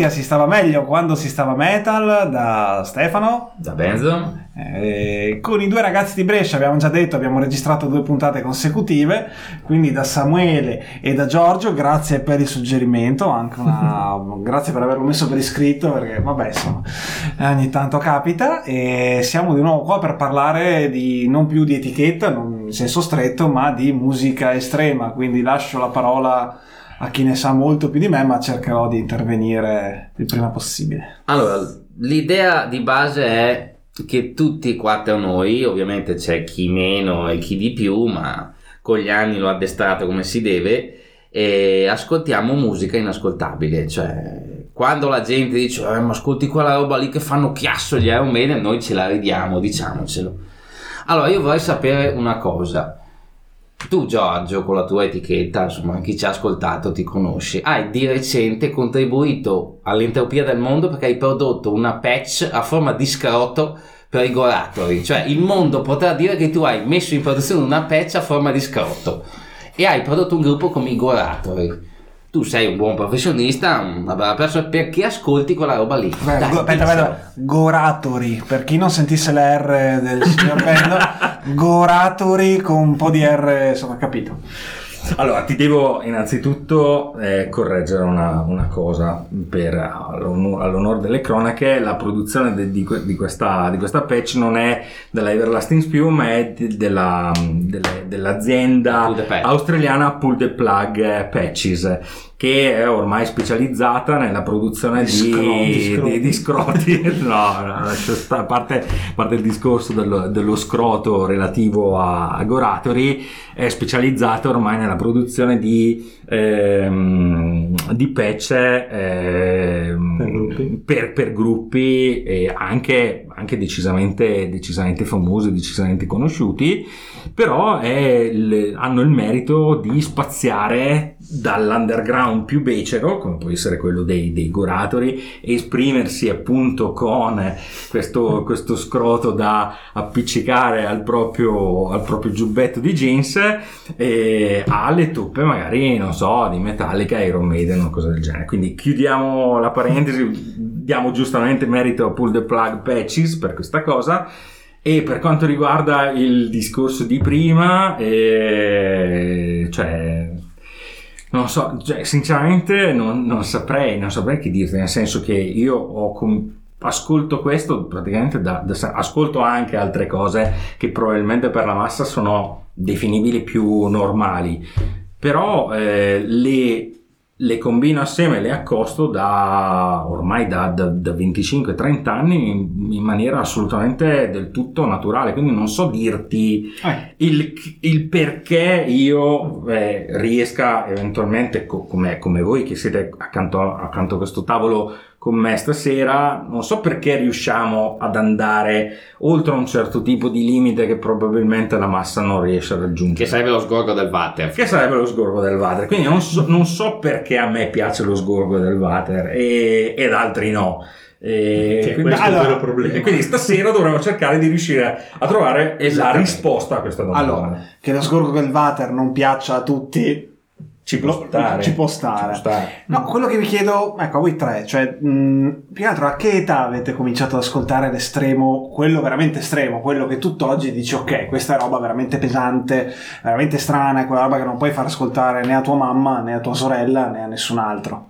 bentornati a Si stava meglio quando si stava metal da Stefano. Da Benzo. Eh, con i due ragazzi di Brescia abbiamo già detto, abbiamo registrato due puntate consecutive, quindi da Samuele e da Giorgio, grazie per il suggerimento, anche una, grazie per averlo messo per iscritto, perché vabbè insomma ogni tanto capita e siamo di nuovo qua per parlare di non più di etichetta, non in senso stretto, ma di musica estrema, quindi lascio la parola a chi ne sa molto più di me, ma cercherò di intervenire il prima possibile. Allora, l'idea di base è che tutti quattro noi, ovviamente c'è chi meno e chi di più, ma con gli anni l'ho addestrato come si deve, e ascoltiamo musica inascoltabile, cioè quando la gente dice eh, ma ascolti quella roba lì che fanno chiasso gli Iron Maiden, noi ce la ridiamo, diciamocelo. Allora io vorrei sapere una cosa, tu Giorgio con la tua etichetta, insomma chi ci ha ascoltato ti conosce, hai di recente contribuito all'entropia del mondo perché hai prodotto una patch a forma di scroto per i goratori, cioè il mondo potrà dire che tu hai messo in produzione una patch a forma di scroto e hai prodotto un gruppo come i goratori. Tu sei un buon professionista, una brava persona, perché ascolti quella roba lì? Beh, Dai, aspetta, aspetta, Goratori, per chi non sentisse la R del signor Bendo, Goratori con un po' di R, insomma, capito. Allora, ti devo innanzitutto eh, correggere una, una cosa per, all'onore, all'onore, delle cronache. La produzione de, di, di, questa, di, questa, patch non è della Everlasting Spew, ma è di, della, delle, dell'azienda australiana Pull the Plug Patches che è ormai specializzata nella produzione di, di, scroti. Di, di scroti. no, no, a parte, parte il discorso dello, dello scroto relativo a, a, Goratori, è specializzata ormai nella produzione di, ehm, di patch ehm, per gruppi, per, per gruppi e anche, anche decisamente, decisamente famosi, decisamente conosciuti, però il, hanno il merito di spaziare dall'underground più becero, come può essere quello dei, dei goratori, esprimersi appunto con questo, questo scroto da appiccicare al proprio, al proprio giubbetto di jeans, e alle tuppe magari, non so, di Metallica, Iron Maiden o cose del genere. Quindi chiudiamo la parentesi, diamo giustamente merito a Pull the Plug Patches per questa cosa. E per quanto riguarda il discorso di prima, eh, cioè non so, cioè, sinceramente non, non, saprei, non saprei che dirti, nel senso che io ho com- ascolto questo praticamente da, da, ascolto anche altre cose che probabilmente per la massa sono definibili più normali, però eh, le le combino assieme, le accosto da ormai da, da, da 25-30 anni in, in, maniera assolutamente del tutto naturale. Quindi non so dirti eh. il, il, perché io eh, riesca eventualmente, co- come, come, voi che siete accanto, accanto a questo tavolo con me stasera, non so perché riusciamo ad andare oltre un certo tipo di limite che probabilmente la massa non riesce a raggiungere. Che sarebbe lo sgorgo del water. Che sarebbe lo sgorgo del water. Quindi non so, non so perché a me piace lo sgorgo del water e, ed altri no. E quindi, allora, e quindi, stasera dovremo cercare di riuscire a trovare la risposta a questa domanda. Allora, che lo sgorgo del water non piaccia a tutti ci può, stare. ci può stare. Ci può stare. No, quello che vi chiedo, ecco, a voi tre, cioè, mh, più che altro a che età avete cominciato ad ascoltare l'estremo, quello veramente estremo, quello che tutto oggi dici, ok, questa è roba veramente pesante, veramente strana, è quella roba che non puoi far ascoltare né a tua mamma, né a tua sorella, né a nessun altro.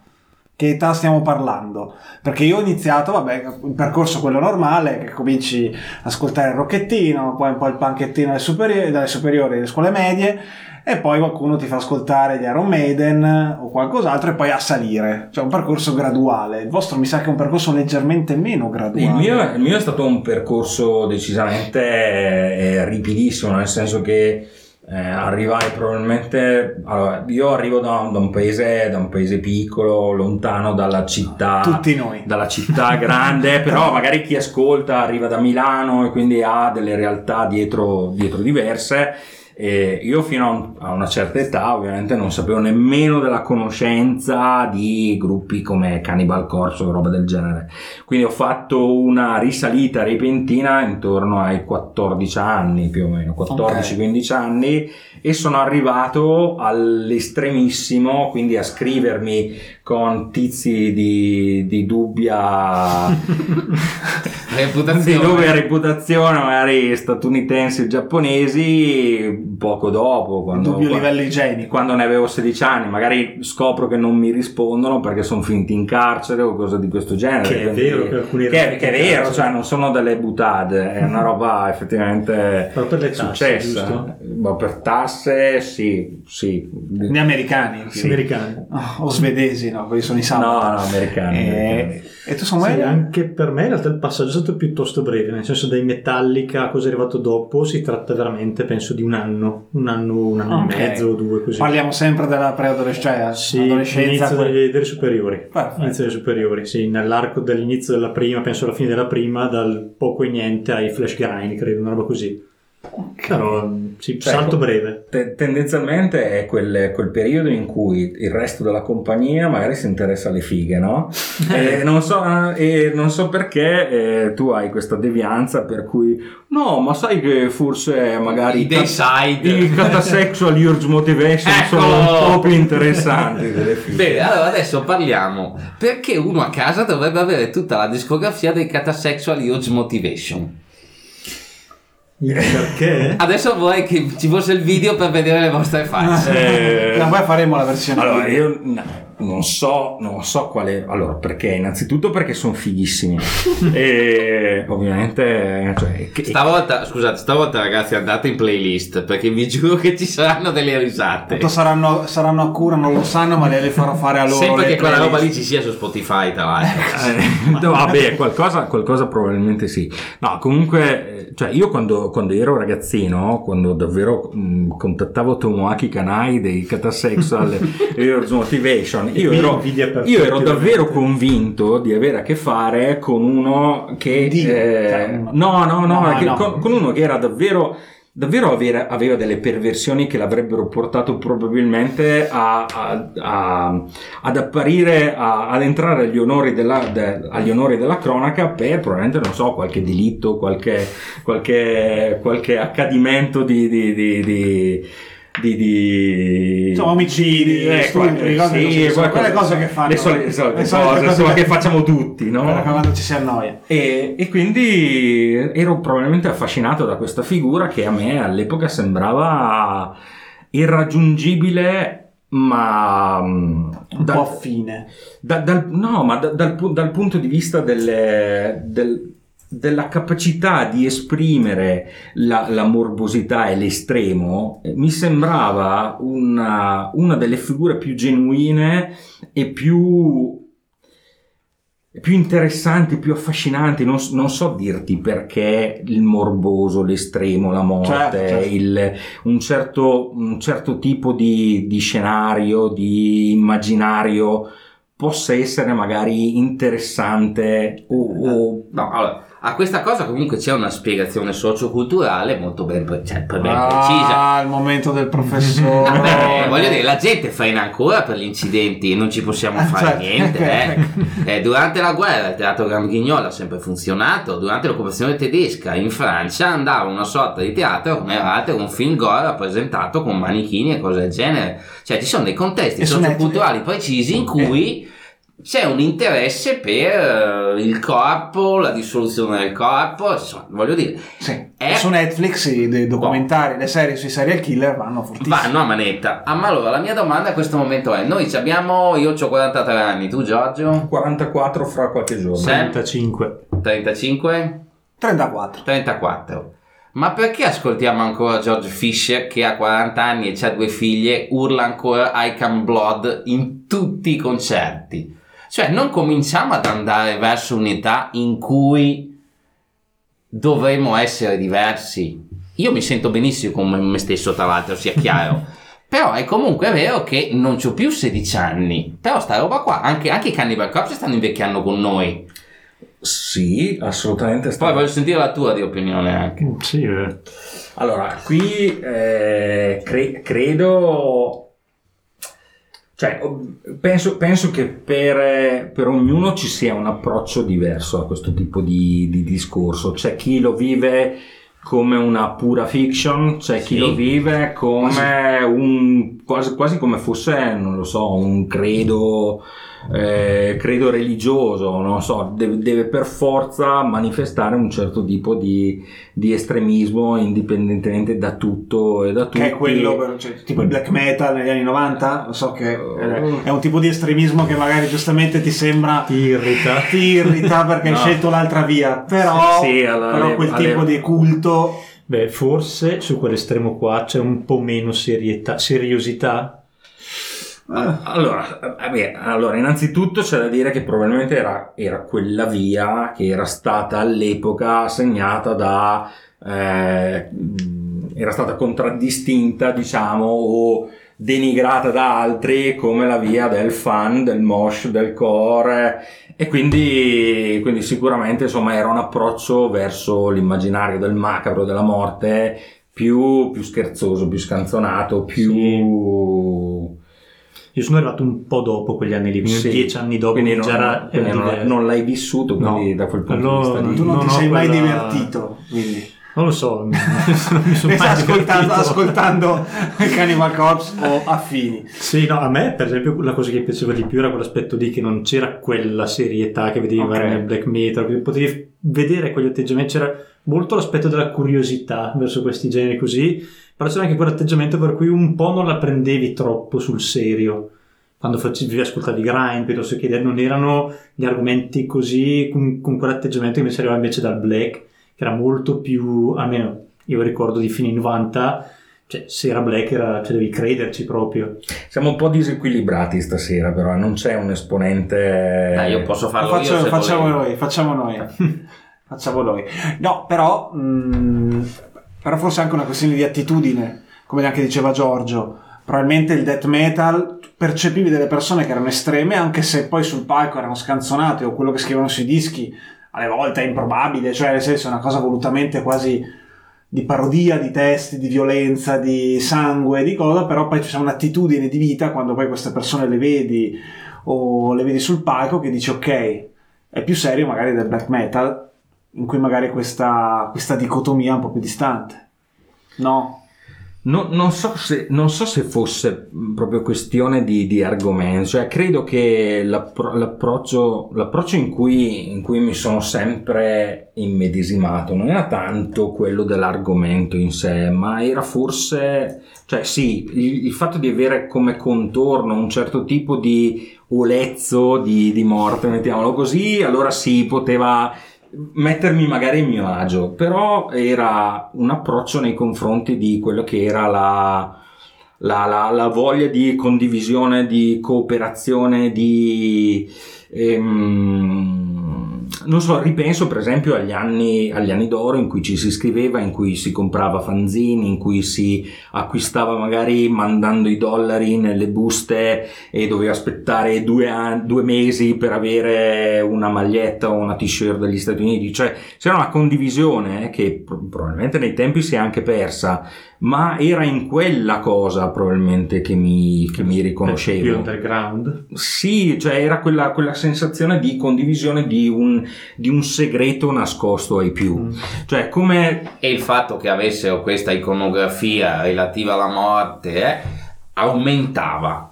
Che età stiamo parlando? Perché io ho iniziato, vabbè, il percorso quello normale, che cominci ad ascoltare il rocchettino, poi un po' il panchettino dalle superiori, dalle superiori alle scuole medie, e poi qualcuno ti fa ascoltare gli Iron Maiden o qualcos'altro e poi a salire, cioè un percorso graduale. Il vostro mi sa che è un percorso leggermente meno graduale. Il mio, il mio è stato un percorso decisamente eh, ripidissimo, nel senso che eh, arrivai probabilmente allora, io arrivo da, da, un paese, da un paese piccolo lontano dalla città tutti noi dalla città grande però magari chi ascolta arriva da Milano e quindi ha delle realtà dietro, dietro diverse E io fino a, un- a una certa età ovviamente non sapevo nemmeno della conoscenza di gruppi come Cannibal Corpse o roba del genere. Quindi ho fatto una risalita repentina intorno ai 14 anni più o meno, 14-15 anni e sono arrivato all'estremissimo, quindi a scrivermi con tizi di, di dubbia di Reputazione. dove reputazione magari statunitensi o giapponesi poco dopo quando, Dubbio quando- livello igienico. quando ne avevo 16 anni magari scopro che non mi rispondono perché sono finti in carcere o cose di questo genere Che è Quindi- vero che alcuni che, che è vero cioè non sono delle butade è una roba effettivamente Però per le tasse, successa giusto? Ma per tasse sì sì Gli americani. Gli americani. Oh, o svedesi, no? Quelli sono i no samurai. no americani, americani. E, e tu Samuele? Sì, anche per me in realtà il passaggio è stato piuttosto breve, nel senso dai Metallica a cosa è arrivato dopo si tratta veramente penso di un anno, un anno, un anno Ok. e mezzo o due così. Parliamo sempre della preadolescenza, Sì, adolescenza. inizio que- delle, delle superiori. Perfetto. Inizio delle superiori, sì, nell'arco dell'inizio della prima, penso alla fine della prima, dal poco e niente ai flash grind, credo, una roba così. Però sì, Cioè, salto co- breve. Te- tendenzialmente è quel, quel periodo in cui il resto della compagnia magari si interessa alle fighe, no? e, non so, e non so perché eh, tu hai questa devianza per cui no, ma sai che forse magari I Dayside. i catasexual urge motivation sono Eccolo! un po' più interessanti delle fighe. Bene, allora adesso parliamo perché uno a casa dovrebbe avere tutta la discografia dei Catasexual Urge Motivation. Perché? Adesso vorrei che ci fosse il video per vedere le vostre facce. Eh, No, poi faremo la versione Allora, video. io no, non so, non so quale. Allora, perché? Innanzitutto perché sono fighissimi. e ovviamente. Cioè, che- Stavolta, scusate, stavolta ragazzi andate in playlist perché vi giuro che ci saranno delle risate. Saranno, saranno a cura, non lo sanno, ma le farò fare a loro. Sempre le che quella roba lì playlist. ci sia su Spotify tra l'altro. Eh, vabbè, qualcosa, qualcosa probabilmente sì. No, comunque, eh, cioè io quando, quando ero ragazzino, quando davvero mh, contattavo Tomoaki Kanai dei Catasexual Heroes Motivation, io Mi ero, io ero davvero convinto di avere a che fare con uno che... Dio, eh, cioè, no, no, no, no, che- no. Con, con uno che era davvero... Davvero avere- aveva delle perversioni che l'avrebbero portato probabilmente a, a- a- ad apparire, a- ad entrare agli onori, della, de- agli onori della cronaca per probabilmente, non so, qualche delitto, qualche, qualche, qualche accadimento di... di, di, di di, di- Insomma, omicidi, eh, stupri, qua- cose sì, sono qualcosa- quelle cose che fanno- le solite, le solite le solite cose, cose insomma, che- che facciamo tutti no? Quando ci si annoia. E, e quindi ero probabilmente affascinato da questa figura che a me all'epoca sembrava irraggiungibile, ma mm, Un dal- po' fine. da- dal, no, ma da- dal, dal punto di vista delle- del- della capacità di esprimere la, la morbosità e l'estremo, eh, mi sembrava una, una delle figure più genuine e più più interessanti, più affascinanti, non, non so dirti perché il morboso, l'estremo, la morte, Certo, certo. il- un, certo, un certo tipo di, di scenario, di immaginario possa essere magari interessante o, o- No, allora, a questa cosa comunque c'è una spiegazione socioculturale molto ben, pre- cioè, ben precisa. Ah, il momento del professore. Vabbè, voglio dire, la gente frena ancora per gli incidenti, non ci possiamo Ah, fare certo, niente. ok, eh. Eh, durante la guerra il teatro Gran Guignol ha sempre funzionato, durante l'occupazione tedesca in Francia andava una sorta di teatro come era un film gore rappresentato con manichini e cose del genere. Cioè ci sono dei contesti E socioculturali precisi in cui c'è un interesse per eh, il corpo, la dissoluzione del corpo, insomma, voglio dire, Sì. Eh. Su Netflix i dei documentari, le serie sui serial killer vanno fortissimo. vanno a manetta. Ah, ma allora la mia domanda a questo momento è: noi ci abbiamo, io ho 43 anni, tu Giorgio? 44 fra qualche giorno. Sì. 35. 35? 34. 34. Ma perché ascoltiamo ancora George Fisher che ha 40 anni e ha due figlie, urla ancora I Can Blood in tutti i concerti? Cioè, non cominciamo ad andare verso un'età in cui dovremmo essere diversi. Io mi sento benissimo con me stesso, tra l'altro, sia chiaro. Però è comunque vero che non ho più 16 anni. Però sta roba qua, anche, anche i Cannibal Corpse stanno invecchiando con noi. Sì, assolutamente. Poi sta- voglio sentire la tua di opinione anche. Sì, eh. Allora, qui eh, cre- credo... Cioè, penso, penso che per, per ognuno ci sia un approccio diverso a questo tipo di, di discorso. C'è chi lo vive come una pura fiction, c'è chi Sì. lo vive come un quasi, quasi come fosse, non lo so, un credo, eh, credo religioso, non lo so, deve, deve per forza manifestare un certo tipo di, di estremismo indipendentemente da tutto e da tutti. Che è quello, per- cioè, tipo il black metal negli anni 90, lo so che eh, è un tipo di estremismo che magari giustamente ti sembra ti irrita. ti irrita perché hai No. scelto l'altra via, però, Sì, allora, però quel alle- tipo di culto Beh, forse su quell'estremo qua c'è un po' meno serietà, seriosità. Allora, eh, vabbè, allora, innanzitutto c'è da dire che probabilmente era, era quella via che era stata all'epoca segnata da... eh, era stata contraddistinta, diciamo, o denigrata da altri come la via del fan, del mosh, del core e quindi, quindi sicuramente insomma era un approccio verso l'immaginario del macabro, della morte più, più scherzoso, più scanzonato, più... Io sono arrivato un po' dopo quegli anni lì, Sì. dieci anni dopo quindi quindi non, era, quindi non- non l'hai vissuto, quindi No. da quel punto Quello- di vista tu non No, ti sei mai quella- divertito, quindi Non lo so, non mi sono mai ascoltando, ascoltando Cannibal Corpse o affini. Sì, no, a me per esempio la cosa che piaceva di più era quell'aspetto lì che non c'era quella serietà che vedevi Ok. magari nel black metal, che potevi vedere quegli atteggiamenti, c'era molto l'aspetto della curiosità verso questi generi così, però c'era anche quell'atteggiamento per cui un po' non la prendevi troppo sul serio. Quando facevi, ascoltavi grind, piuttosto che non erano gli argomenti così, con, con quell'atteggiamento che invece arrivava invece dal black, che era molto più, almeno io ricordo di fine 90, cioè se era black era, cioè devi crederci proprio. Siamo un po' disequilibrati stasera, però non c'è un esponente. Dai, io posso Lo farlo faccio- io facciamo noi, facciamo noi. facciamo noi. No, però, mh, però forse anche una questione di attitudine, come anche diceva Giorgio. Probabilmente il death metal percepivi delle persone che erano estreme, anche se poi sul palco erano scanzonate o quello che scrivono sui dischi alle volte è improbabile, cioè nel senso è una cosa volutamente quasi di parodia di testi, di violenza, di sangue, di cosa, però poi c'è un'attitudine di vita quando poi queste persone le vedi o le vedi sul palco che dici ok, è più serio magari del black metal, in cui magari questa, questa dicotomia è un po' più distante. No? No- non, so se, non so se fosse proprio questione di, di argomento, cioè credo che l'appro- l'approccio, l'approccio in, cui, in cui mi sono sempre immedesimato non era tanto quello dell'argomento in sé, ma era forse, cioè sì, il, il fatto di avere come contorno un certo tipo di olezzo di, di morte, mettiamolo così, allora sì, poteva mettermi magari a mio agio, però era un approccio nei confronti di quello che era la, la, la- la voglia di condivisione, di cooperazione, di... ehm, non so, ripenso per esempio agli anni, agli anni d'oro in cui ci si scriveva, in cui si comprava fanzini, in cui si acquistava magari mandando i dollari nelle buste e dovevi aspettare due, due mesi per avere una maglietta o una t-shirt degli Stati Uniti. Cioè c'era una condivisione eh, che pro- probabilmente nei tempi si è anche persa, ma era in quella cosa probabilmente che mi, che mi Più riconoscevo. underground. Sì, cioè era quella, quella sensazione di condivisione di un, di un segreto nascosto ai più. Mm. Cioè come E il fatto che avessero questa iconografia relativa alla morte eh, aumentava.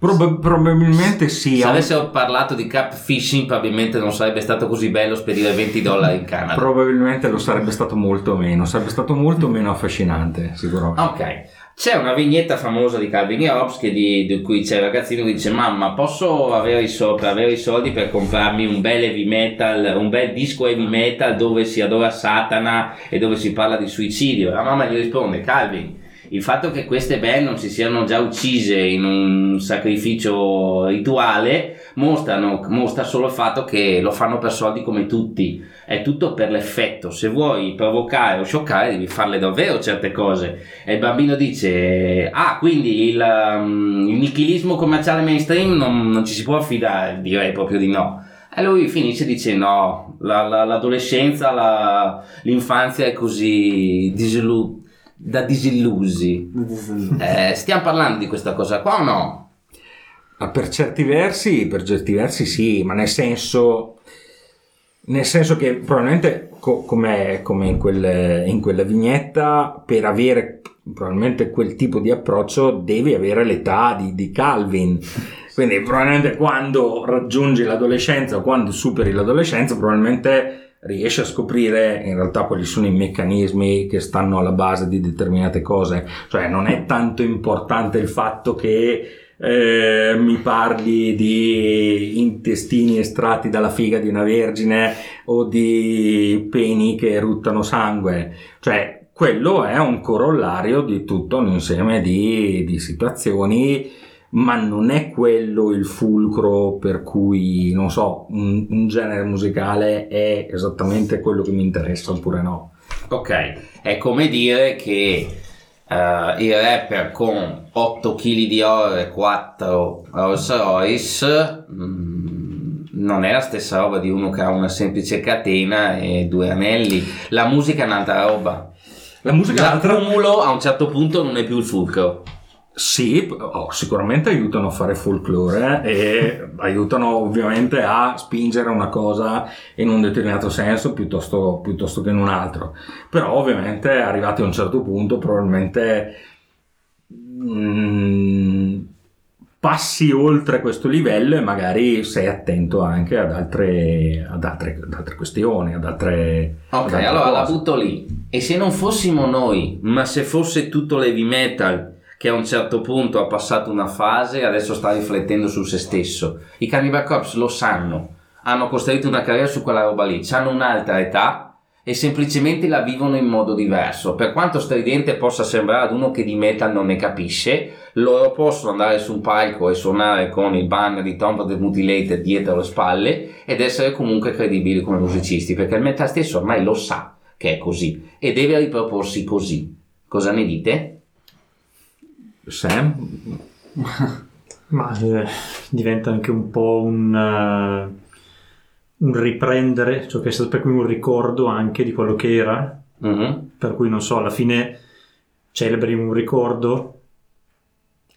Prob- probabilmente sì. Se avessero parlato di cap fishing probabilmente non sarebbe stato così bello spedire 20 dollari in Canada. Probabilmente lo sarebbe stato molto meno, sarebbe stato molto meno affascinante, sicuramente. Ok, c'è una vignetta famosa di Calvin e Hobbes che di, di cui c'è il ragazzino che dice mamma posso avere i, so- avere i soldi per comprarmi un bel heavy metal, un bel disco heavy metal dove si adora Satana e dove si parla di suicidio? La mamma gli risponde Calvin, il fatto che queste band non si siano già uccise in un sacrificio rituale mostrano, mostra solo il fatto che lo fanno per soldi come tutti è tutto per l'effetto. Se vuoi provocare o scioccare, devi farle davvero certe cose. E il bambino dice: Ah, quindi il, um, il nichilismo commerciale mainstream non, non ci si può affidare? Direi proprio di no. E lui finisce dicendo: No, la- la- l'adolescenza, la- l'infanzia è così disillu- da disillusi. Eh, stiamo parlando di questa cosa qua o no? Per certi versi, per certi versi sì, ma nel senso, nel senso che probabilmente co- come, come in, quel- in quella vignetta, per avere probabilmente quel tipo di approccio devi avere l'età di, di Calvin. Quindi probabilmente quando raggiungi l'adolescenza o quando superi l'adolescenza, probabilmente riesci a scoprire in realtà quali sono i meccanismi che stanno alla base di determinate cose. Cioè non è tanto importante il fatto che eh, mi parli di intestini estratti dalla figa di una vergine o di peni che eruttano sangue. Cioè, quello è un corollario di tutto un insieme di, di situazioni, ma non è quello il fulcro per cui, non so, un, un genere musicale è esattamente quello che mi interessa oppure no. Ok, è come dire che eh, il rapper con 8 kg di oro e 4 Rolls Royce mm, non è la stessa roba di uno che ha una semplice catena e due anelli. La musica è un'altra roba. La musica è un'altra- L'accumulo a un certo punto non è più il fulcro. Sì, oh, sicuramente aiutano a fare folklore e aiutano ovviamente a spingere una cosa in un determinato senso piuttosto, piuttosto che in un altro. Però ovviamente arrivati a un certo punto probabilmente mm, passi oltre questo livello e magari sei attento anche ad altre, ad altre, ad altre questioni, ad altre... ad Ok, altre allora la cose. butto lì. E se non fossimo noi, ma se fosse tutto l'heavy metal che a un certo punto ha passato una fase e adesso sta riflettendo su se stesso. I Cannibal Corpse lo sanno, hanno costruito una carriera su quella roba lì, hanno un'altra età e semplicemente la vivono in modo diverso. Per quanto stridente possa sembrare ad uno che di metal non ne capisce, loro possono andare su un palco e suonare con il banner di Tomb of the Mutilated dietro le spalle ed essere comunque credibili come musicisti, perché il metal stesso ormai lo sa che è così e deve riproporsi così. Cosa ne dite? Sam? Ma eh, diventa anche un po' un, eh, un riprendere ciò che è stato per cui un ricordo anche di quello che era. Mhm. Per cui non so, alla fine celebri un ricordo.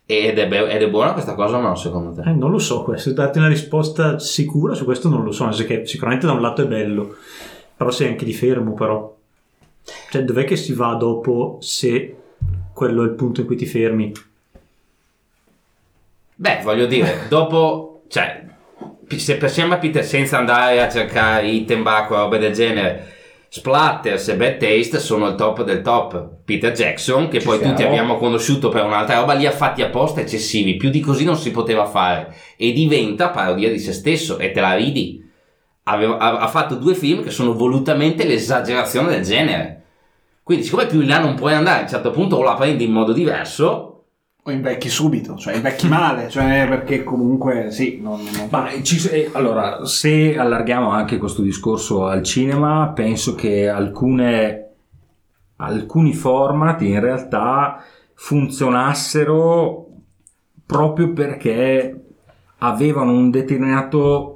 Ed, è be- ed è buona questa cosa o no, secondo te? Eh, non lo so, questo, darti una risposta sicura su questo non lo so, che sicuramente da un lato è bello, però sei anche di fermo però. Cioè, dov'è che si va dopo se quello è il punto in cui ti fermi? Beh, voglio dire, dopo, cioè, se pensiamo a Peter senza andare a cercare item bacco o robe del genere, Splatters e Bad Taste sono il top del top. Peter Jackson, che Ci poi siamo. tutti abbiamo conosciuto per un'altra roba, li ha fatti apposta eccessivi, più di così non si poteva fare. E diventa parodia di se stesso, e te la ridi. Aveva- ha, ha fatto due film che sono volutamente l'esagerazione del genere. Quindi, siccome più in là non puoi andare, a un certo punto o la prendi in modo diverso, O invecchi subito, cioè invecchi male, cioè perché comunque sì, non, non- Ma ci- eh, allora, se allarghiamo anche questo discorso al cinema, penso che alcune, alcuni format in realtà funzionassero proprio perché avevano un determinato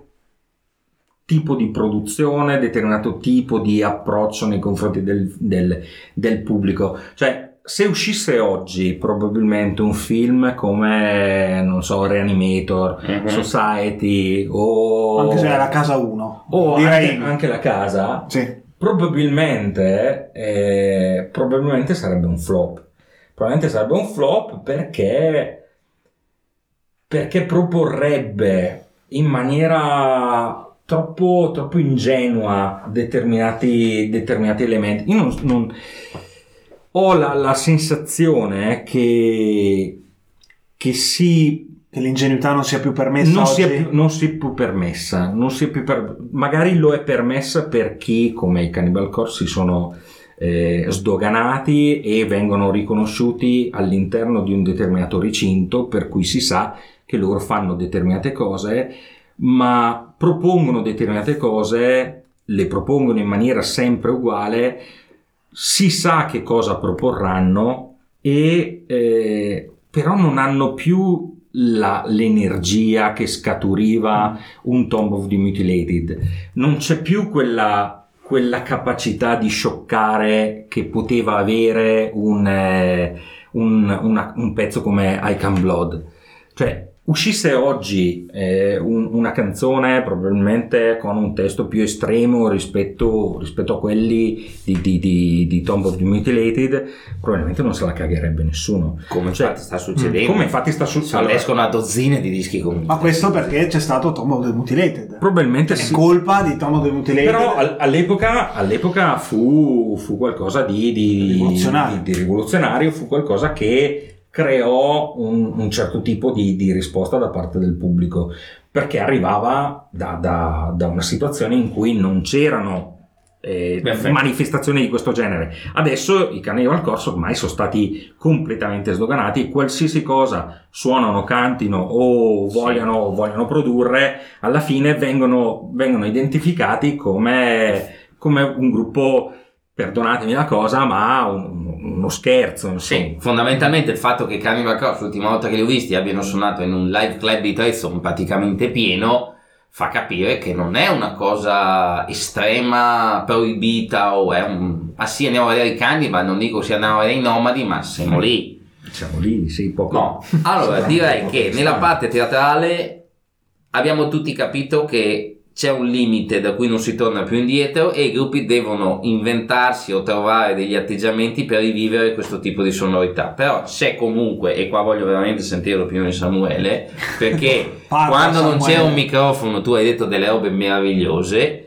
tipo di produzione, determinato tipo di approccio nei confronti del, del- del pubblico. Cioè, se uscisse oggi probabilmente un film come, non so, Reanimator, Mhm. Society o... anche se è la casa 1. o direi anche, anche la casa, sì. probabilmente, eh, probabilmente sarebbe un flop. Probabilmente sarebbe un flop perché, perché proporrebbe in maniera troppo, troppo ingenua determinati, determinati elementi. Io non, non- ho la, la sensazione che, che si che l'ingenuità non sia più permessa non sia, più, non sia più permessa, non sia più per- magari lo è permessa per chi come i Cannibal Corpse si sono eh, sdoganati e vengono riconosciuti all'interno di un determinato recinto per cui si sa che loro fanno determinate cose ma propongono determinate cose le propongono in maniera sempre uguale si sa che cosa proporranno e eh, però non hanno più la- l'energia che scaturiva un Tomb of the Mutilated. Non c'è più quella, quella capacità di scioccare che poteva avere un, eh, un- una- un pezzo come I Can Blood. Cioè, uscisse oggi eh, un- una canzone probabilmente con un testo più estremo rispetto, rispetto a quelli di, di, di, di Tomb of the Mutilated, probabilmente non se la cagherebbe nessuno. Come Cioè, infatti sta succedendo. Come infatti sta succedendo. escono a dozzine di dischi con Ma questo perché c'è stato Tomb of the Mutilated. Probabilmente È sì. colpa di Tomb of the Mutilated. Però al- all'epoca, all'epoca fu, fu qualcosa di, di- Rivoluzionario. di- di rivoluzionario, fu qualcosa che creò un, un certo tipo di, di risposta da parte del pubblico, perché arrivava da, da- da una situazione in cui non c'erano eh, manifestazioni di questo genere. Adesso i Carnival Corso ormai sono stati completamente sdoganati, qualsiasi cosa suonano, cantino o Sì. vogliano, vogliono produrre, alla fine vengono, vengono identificati come, come un gruppo, perdonatemi la cosa, ma un- uno scherzo. Insomma. Sì, fondamentalmente il fatto che Carnival Corps l'ultima volta che li ho visti abbiano suonato in un live club di Trezzo praticamente pieno fa capire che non è una cosa estrema, proibita o è un... Ah sì, andiamo a vedere i Cannibal, non dico se andiamo a vedere i Nomadi, ma siamo lì. Siamo lì, sì, poco. No, allora direi che nella parte teatrale abbiamo tutti capito che c'è un limite da cui non si torna più indietro e i gruppi devono inventarsi o trovare degli atteggiamenti per rivivere questo tipo di sonorità. Però c'è comunque, e qua voglio veramente sentire l'opinione di Samuele, perché quando non Samuele. c'era un microfono tu hai detto delle robe meravigliose.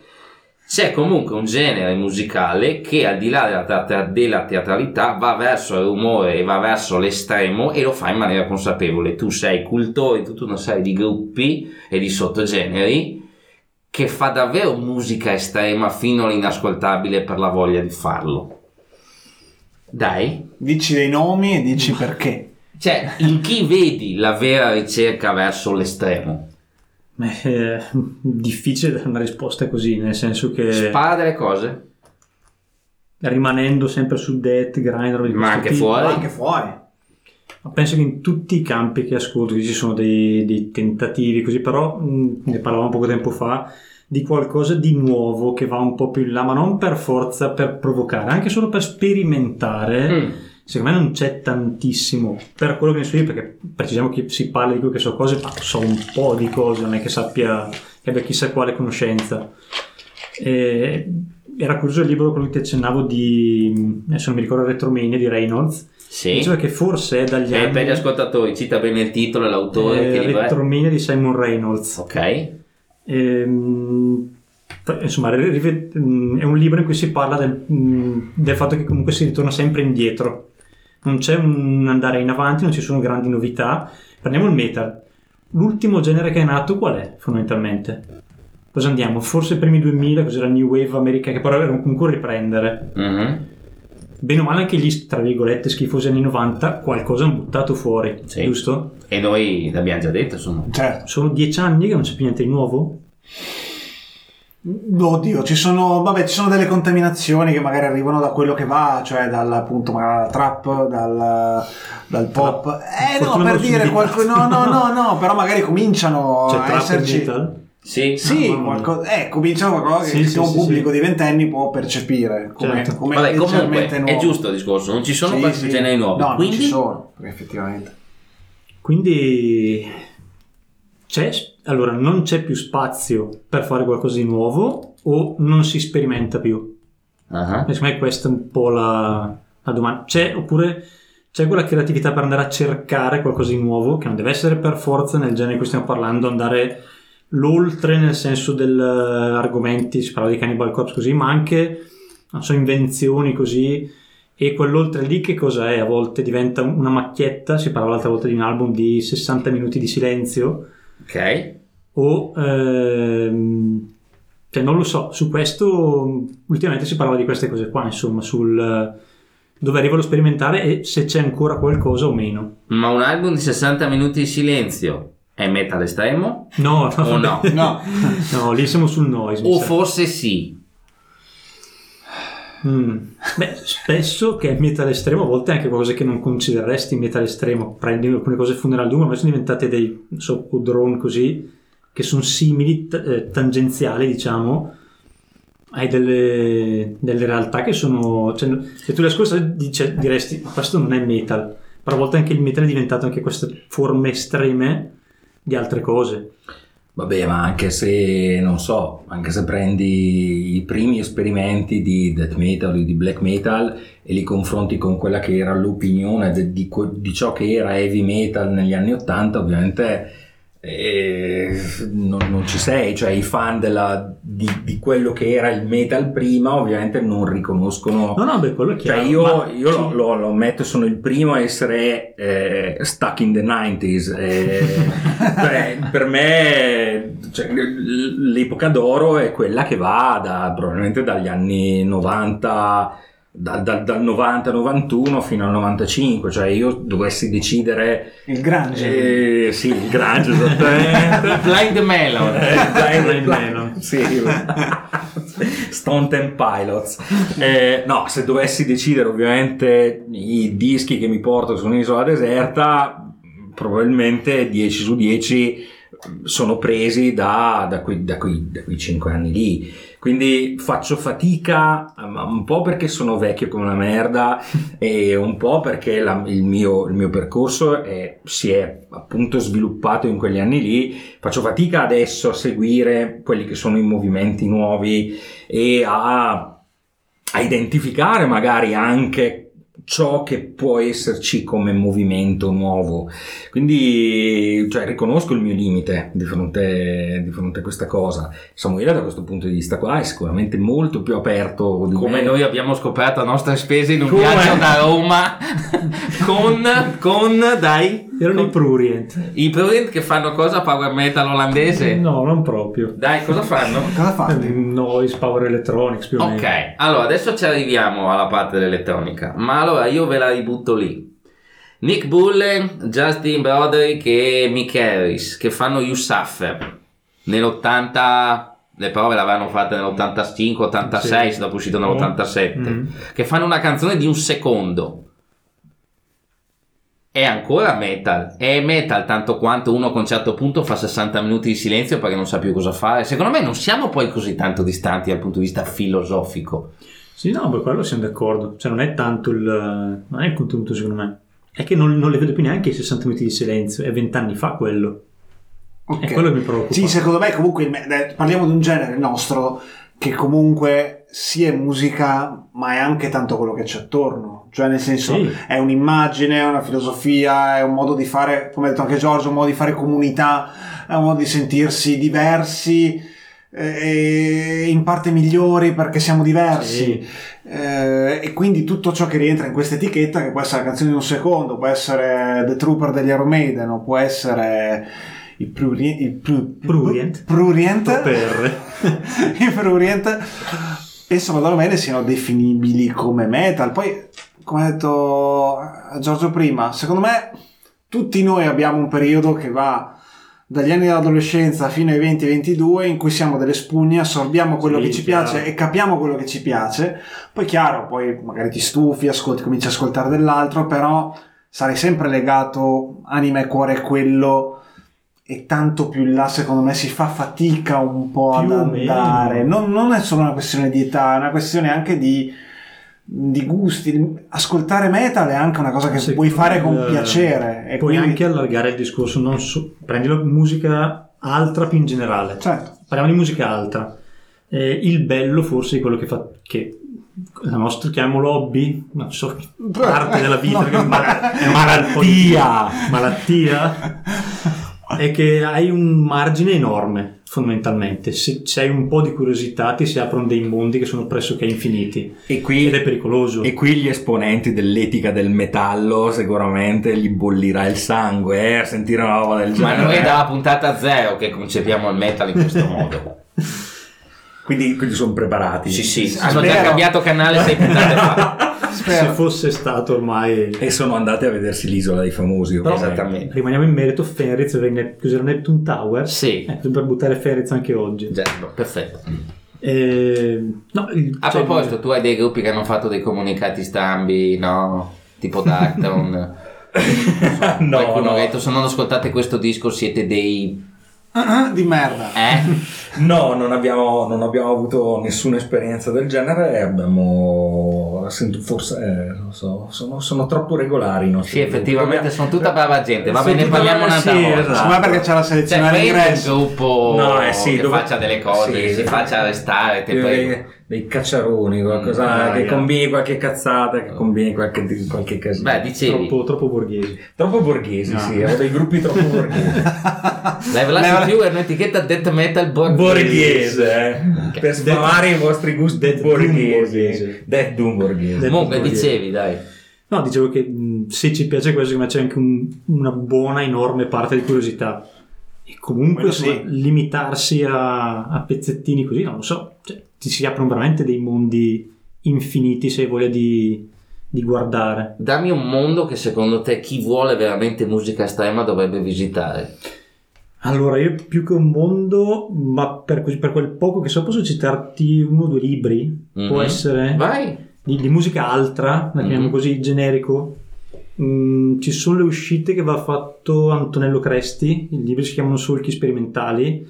C'è comunque un genere musicale che al di là della, teatra- della teatralità va verso il rumore e va verso l'estremo e lo fa in maniera consapevole. Tu sei cultore di tutta una serie di gruppi e di sottogeneri che fa davvero musica estrema fino all'inascoltabile per la voglia di farlo. Dai. Dici dei nomi e dici perché. Cioè, in chi vedi la vera ricerca verso l'estremo? È difficile dare una risposta così, nel senso che Spara delle cose, rimanendo sempre su death, grind, roba di ma anche tipo, fuori. Anche fuori. Ma Penso che in tutti i campi che ascolto ci sono dei, dei tentativi così, però mh, ne parlavamo poco tempo fa di qualcosa di nuovo che va un po' più in là, ma non per forza per provocare, anche solo per sperimentare. Mm. Secondo me non c'è tantissimo per quello che ne so io, perché precisiamo che si parla di quello che so cose, ma so un po' di cose, non è che sappia, che abbia chissà quale conoscenza. E era curioso il libro quello che ti accennavo di, adesso non mi ricordo, Retromania di Reynolds, Sì. diceva che forse è dagli anni... per gli ascoltatori, cita bene il titolo e l'autore. Eh? Retromania di Simon Reynolds. Ok. Ehm, insomma, mm, è un libro in cui si parla del, mm, del fatto che comunque si ritorna sempre indietro. Non c'è un andare in avanti, non ci sono grandi novità. Prendiamo il metal. L'ultimo genere che è nato qual è fondamentalmente? Cosa andiamo? Forse i primi 2000, cos'era il New Wave americano, che però era comunque un riprendere. Mhm. Bene o male anche gli, tra virgolette, schifosi anni 90, qualcosa hanno buttato fuori, Sì. giusto? E noi l'abbiamo già detto, insomma. Certo. Sono dieci anni che non c'è più niente di nuovo? Oddio, ci sono, vabbè, ci sono delle contaminazioni che magari arrivano da quello che va, cioè dal appunto magari dalla trap, dal, dal pop. Eh no, Fortuna per non dire qualcosa. No, no, no, no, però magari cominciano C'è a trap e esserci. metal? Sì. Sì, Ah, qualcosa, eh, cominciano qualcosa Sì, che sì, un sì, pubblico sì. di ventenni può percepire come, Certo. come Vabbè, comunque è nuovo. giusto il discorso, non ci sono Sì, questi sì. generi nuovi. No, non quindi ci sono, effettivamente. Quindi c'è, allora non c'è più spazio per fare qualcosa di nuovo o non si sperimenta più? E Secondo me questa è un po' la, la domanda. C'è oppure c'è quella creatività per andare a cercare qualcosa di nuovo che non deve essere per forza nel genere di cui stiamo parlando, andare l'oltre nel senso dell'argomenti, si parla di Cannibal Corpse così, ma anche non so, invenzioni così e quell'oltre lì che cosa è? A volte diventa una macchietta, si parla l'altra volta di un album di 60 minuti di silenzio ok. o ehm, cioè non lo so, su questo ultimamente si parlava di queste cose qua, insomma, sul eh, dove arriva lo sperimentare e se c'è ancora qualcosa o meno. Ma un album di 60 minuti di silenzio è metal estremo? No, no, O no? No, no, lì siamo sul noise. O forse sì? Mm. Beh, spesso che è metal estremo, a volte anche cose che non considereresti metal estremo. Prendi alcune cose Funeral Doom, ma sono diventate dei so, drone così, che sono simili, t- eh, tangenziali, diciamo. Hai delle, delle realtà che sono. Cioè, se tu le ascolti dice- diresti, ma questo non è metal. Però a volte anche il metal è diventato anche queste forme estreme di altre cose. Vabbè, ma anche se, non so, anche se prendi i primi esperimenti di death metal o di black metal e li confronti con quella che era l'opinione di, que- di ciò che era heavy metal negli anni Ottanta, ovviamente non, non ci sei, cioè i fan della- di, di quello che era il metal prima ovviamente non riconoscono... No, no, beh, quello è Cioè chiaro. io, ma- io lo, lo- lo ammetto, sono il primo a essere eh, stuck in the 90s. eh, cioè, per me cioè, l'epoca d'oro è quella che va da, probabilmente dagli anni 90, dal, dal- dal 90-91 fino al 95. Cioè io dovessi decidere... Il grunge. eh, sì, il grunge esattamente. Blind Melon. Eh, Blind- Blind Melon. Sì. Stone Temple Pilots. Eh, no, se dovessi decidere ovviamente i dischi che mi porto su un'isola deserta, probabilmente 10 su 10 sono presi da, da quei, da, quei, da quei 5 anni lì. Quindi faccio fatica, un po' perché sono vecchio come una merda e un po' perché la- il, mio, il mio percorso è- si è appunto sviluppato in quegli anni lì. Faccio fatica adesso a seguire quelli che sono i movimenti nuovi e a, a identificare magari anche ciò che può esserci come movimento nuovo. Quindi, cioè, riconosco il mio limite di fronte, di fronte a questa cosa. Samuele, da questo punto di vista qua, è sicuramente molto più aperto di Come me. noi abbiamo scoperto a nostre spese in un Come? viaggio da Roma con, con dai, Erano i Prurient. i Prurient che fanno cosa? Power metal olandese? No, non proprio. Dai, cosa fanno? Cosa fate? Noise, Power Electronics più o meno. Ok, allora adesso ci arriviamo alla parte dell'elettronica, ma allora io ve la ributto lì. Nick Bullen, Justin Brodery e Mick Harris che fanno You Suffer nell'80, le prove l'avevano fatte nell'85, 86, Sì. dopo uscito nell'87, Mm. che fanno una canzone di un secondo. È ancora metal, è metal tanto quanto uno a un certo punto fa 60 minuti di silenzio perché non sa più cosa fare. Secondo me non siamo poi così tanto distanti dal punto di vista filosofico. Sì, no, per quello siamo d'accordo. Cioè, non è tanto il, non è il contenuto, secondo me. È che non, non le vedo più neanche i 60 minuti di silenzio. È vent'anni fa quello. Ok. È quello che mi preoccupa. Sì, secondo me comunque eh, parliamo di un genere nostro che comunque sia musica, ma è anche tanto quello che c'è attorno. Cioè, nel senso, Sì. è un'immagine, è una filosofia, è un modo di fare, come ha detto anche Giorgio, un modo di fare comunità, è un modo di sentirsi diversi eh, e in parte migliori perché siamo diversi. Sì. Eh, e quindi tutto ciò che rientra in questa etichetta, che può essere la canzone di un secondo, può essere The Trooper degli Iron Maiden, o può essere il Prurient, il Pru- Prurient. Prurient, Per. il Prurient, penso vadano bene siano definibili come metal. Poi, come ha detto Giorgio prima, secondo me tutti noi abbiamo un periodo che va dagli anni dell'adolescenza fino ai 20-22 in cui siamo delle spugne, assorbiamo quello Sì, che ci chiaro. piace e capiamo quello che ci piace. Poi chiaro, poi magari ti stufi, ascolti, cominci a ascoltare dell'altro, però sarai sempre legato anima e cuore a quello e tanto più in là secondo me si fa fatica un po' Più ad andare. Non, non è solo una questione di età, è una questione anche di, di gusti. Ascoltare metal è anche una cosa che Secondo puoi fare con piacere. E Puoi quindi, anche allargare il discorso, non so, prendilo musica altra più in generale. Certo. Parliamo di musica altra. Eh, il bello forse di quello che fa che la nostra chiamiamolo hobby, non so, parte della vita, No. è ma- è Malattia! malattia è che hai un margine enorme fondamentalmente se c'hai un po' di curiosità ti si aprono dei mondi che sono pressoché infiniti E qui, ed è pericoloso e qui gli esponenti dell'etica del metallo sicuramente gli bollirà il sangue eh, a sentire una roba del Ma genere. noi è dalla puntata zero che concepiamo il metal in questo modo. Quindi, quindi sono preparati. Sì, sì, hanno già spero. cambiato canale sei puntate fa. se fosse stato ormai E sono andati a vedersi l'isola dei famosi. Però-. Esattamente. rimaniamo in merito Fenriz venne cos'era Neptune Tower Sì, eh, per buttare Fenriz anche oggi Già, perfetto. Eh, no, il- A cioè, proposito, tu hai dei gruppi che hanno fatto dei comunicati stambi, no? Tipo Darktown. no, Qualcuno no. ha detto se non ascoltate questo disco siete dei... di merda. Eh? No, non abbiamo, non abbiamo avuto nessuna esperienza del genere e abbiamo sento forse eh, non so, sono, sono troppo regolari i nostri Sì, effettivamente gruppi. sono tutta brava gente, va bene, parliamo un'altra sì, volta. esatto. Me perché c'è la Cioè, selezione un all'ingresso. gruppo No, eh sì, che dove- faccia delle cose, sì. si faccia arrestare, te prego. Dei, cacciaroni, qualcosa Mm, che combini qualche cazzata, che combini qualche, qualche casino. Beh, dicevi, troppo, troppo borghesi. troppo borghesi, No. sì, ho dei gruppi troppo borghesi. Level Up più è un'etichetta death metal borghese. borghese, eh. per sfamare i vostri gusti Death borghesi. Death Doom borghese. Comunque dicevi, dai. No, dicevo che mh, se ci piace questo, me c'è anche un- una buona, enorme parte di curiosità. E comunque sì. limitarsi a, a pezzettini così, non lo so, ti si aprono veramente dei mondi infiniti se hai voglia di, di guardare. Dammi un mondo che secondo te chi vuole veramente musica estrema dovrebbe visitare. Allora, io più che un mondo, ma per, per quel poco che so, posso citarti uno o due libri. Può Mhm. essere Vai. di, di musica altra, la chiamiamo Mhm. così generico. Mm, ci sono le uscite che aveva fatto Antonello Cresti, i libri si chiamano Solchi Sperimentali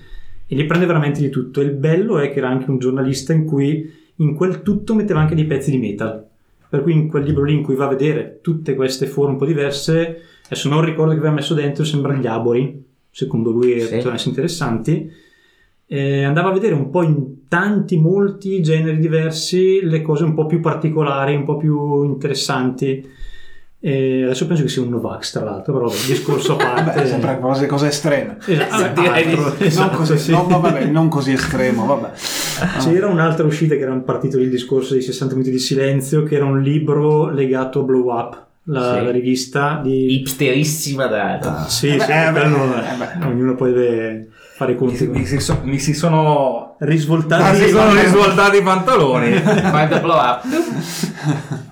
e li prende veramente di tutto. Il bello è che era anche un giornalista in cui in quel tutto metteva anche dei pezzi di metal. Per cui in quel libro lì in cui va a vedere tutte queste forme un po' diverse, adesso non ricordo che aveva messo dentro, sembra gli abori, secondo lui Sì. potevano essere interessanti. Eh, andava a vedere un po' in tanti, molti generi diversi le cose un po' più particolari, un po' più interessanti. E adesso penso che sia un Novax, tra l'altro, però vabbè, discorso a parte. Vabbè, sempre cose, cose estreme. Esatto, Sì, direi di- esatto, non, così, sì. no, vabbè, non così estremo, vabbè. C'era un'altra uscita che era un partito del discorso dei 60 minuti di silenzio, che era un libro legato a Blow Up, la, Sì. la rivista di... Ipsterissima data. Sì, Eh beh, sì, eh beh, eh beh. ognuno poi deve fare i Mi conti. si, mi si so- mi si sono Risvoltati mi si sono risvoltati i pantaloni. Fai the blow up.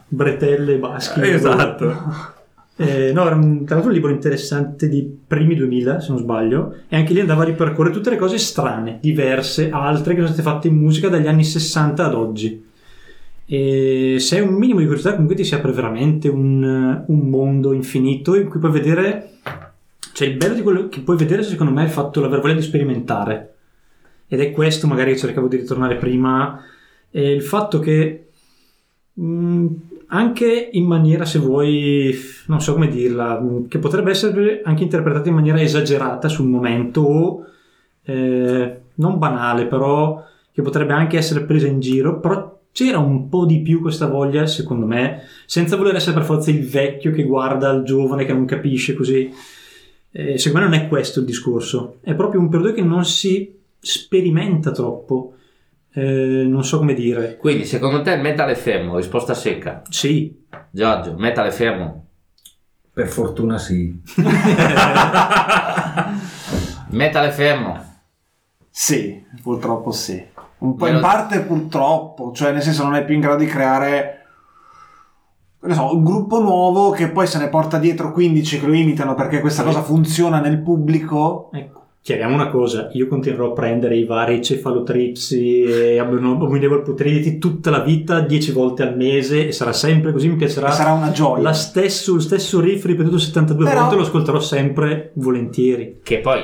Bretelle baschi. esatto. Eh, no, era un, tra l'altro un libro interessante di primi 2000, se non sbaglio, e anche lì andava a ripercorrere tutte le cose strane, diverse, altre che sono state fatte in musica dagli anni 60 ad oggi. E se hai un minimo di curiosità, comunque ti si apre veramente un, un mondo infinito in cui puoi vedere. Cioè, il bello di quello che puoi vedere, secondo me, è il fatto l'aver voglia di sperimentare. Ed è questo, magari, che cercavo di ritornare prima. è il fatto che mh, anche in maniera, se vuoi, non so come dirla, che potrebbe essere anche interpretata in maniera esagerata sul momento o eh, non banale, però che potrebbe anche essere presa in giro, però c'era un po' di più questa voglia, secondo me, senza voler essere per forza il vecchio che guarda il giovane che non capisce così. Eh, secondo me non è questo il discorso, è proprio un periodo che non si sperimenta troppo. Eh, non so come dire. Quindi, secondo te il metal è fermo? Risposta secca. Sì, Giorgio, metal è fermo? Per fortuna sì. Metal è fermo? Sì, purtroppo sì. Un po' Me in lo- parte purtroppo, cioè nel senso non è più in grado di creare so, un gruppo nuovo che poi se ne porta dietro 15 che lo imitano perché questa cosa funziona nel pubblico. Ecco, chiariamo una cosa, io continuerò a prendere i vari cefalotripsi e abominable putridi tutta la vita, 10 volte al mese e sarà sempre così, mi piacerà. Sarà una gioia. La stesso, il stesso riff ripetuto 72 Però- volte lo ascolterò sempre volentieri. Che poi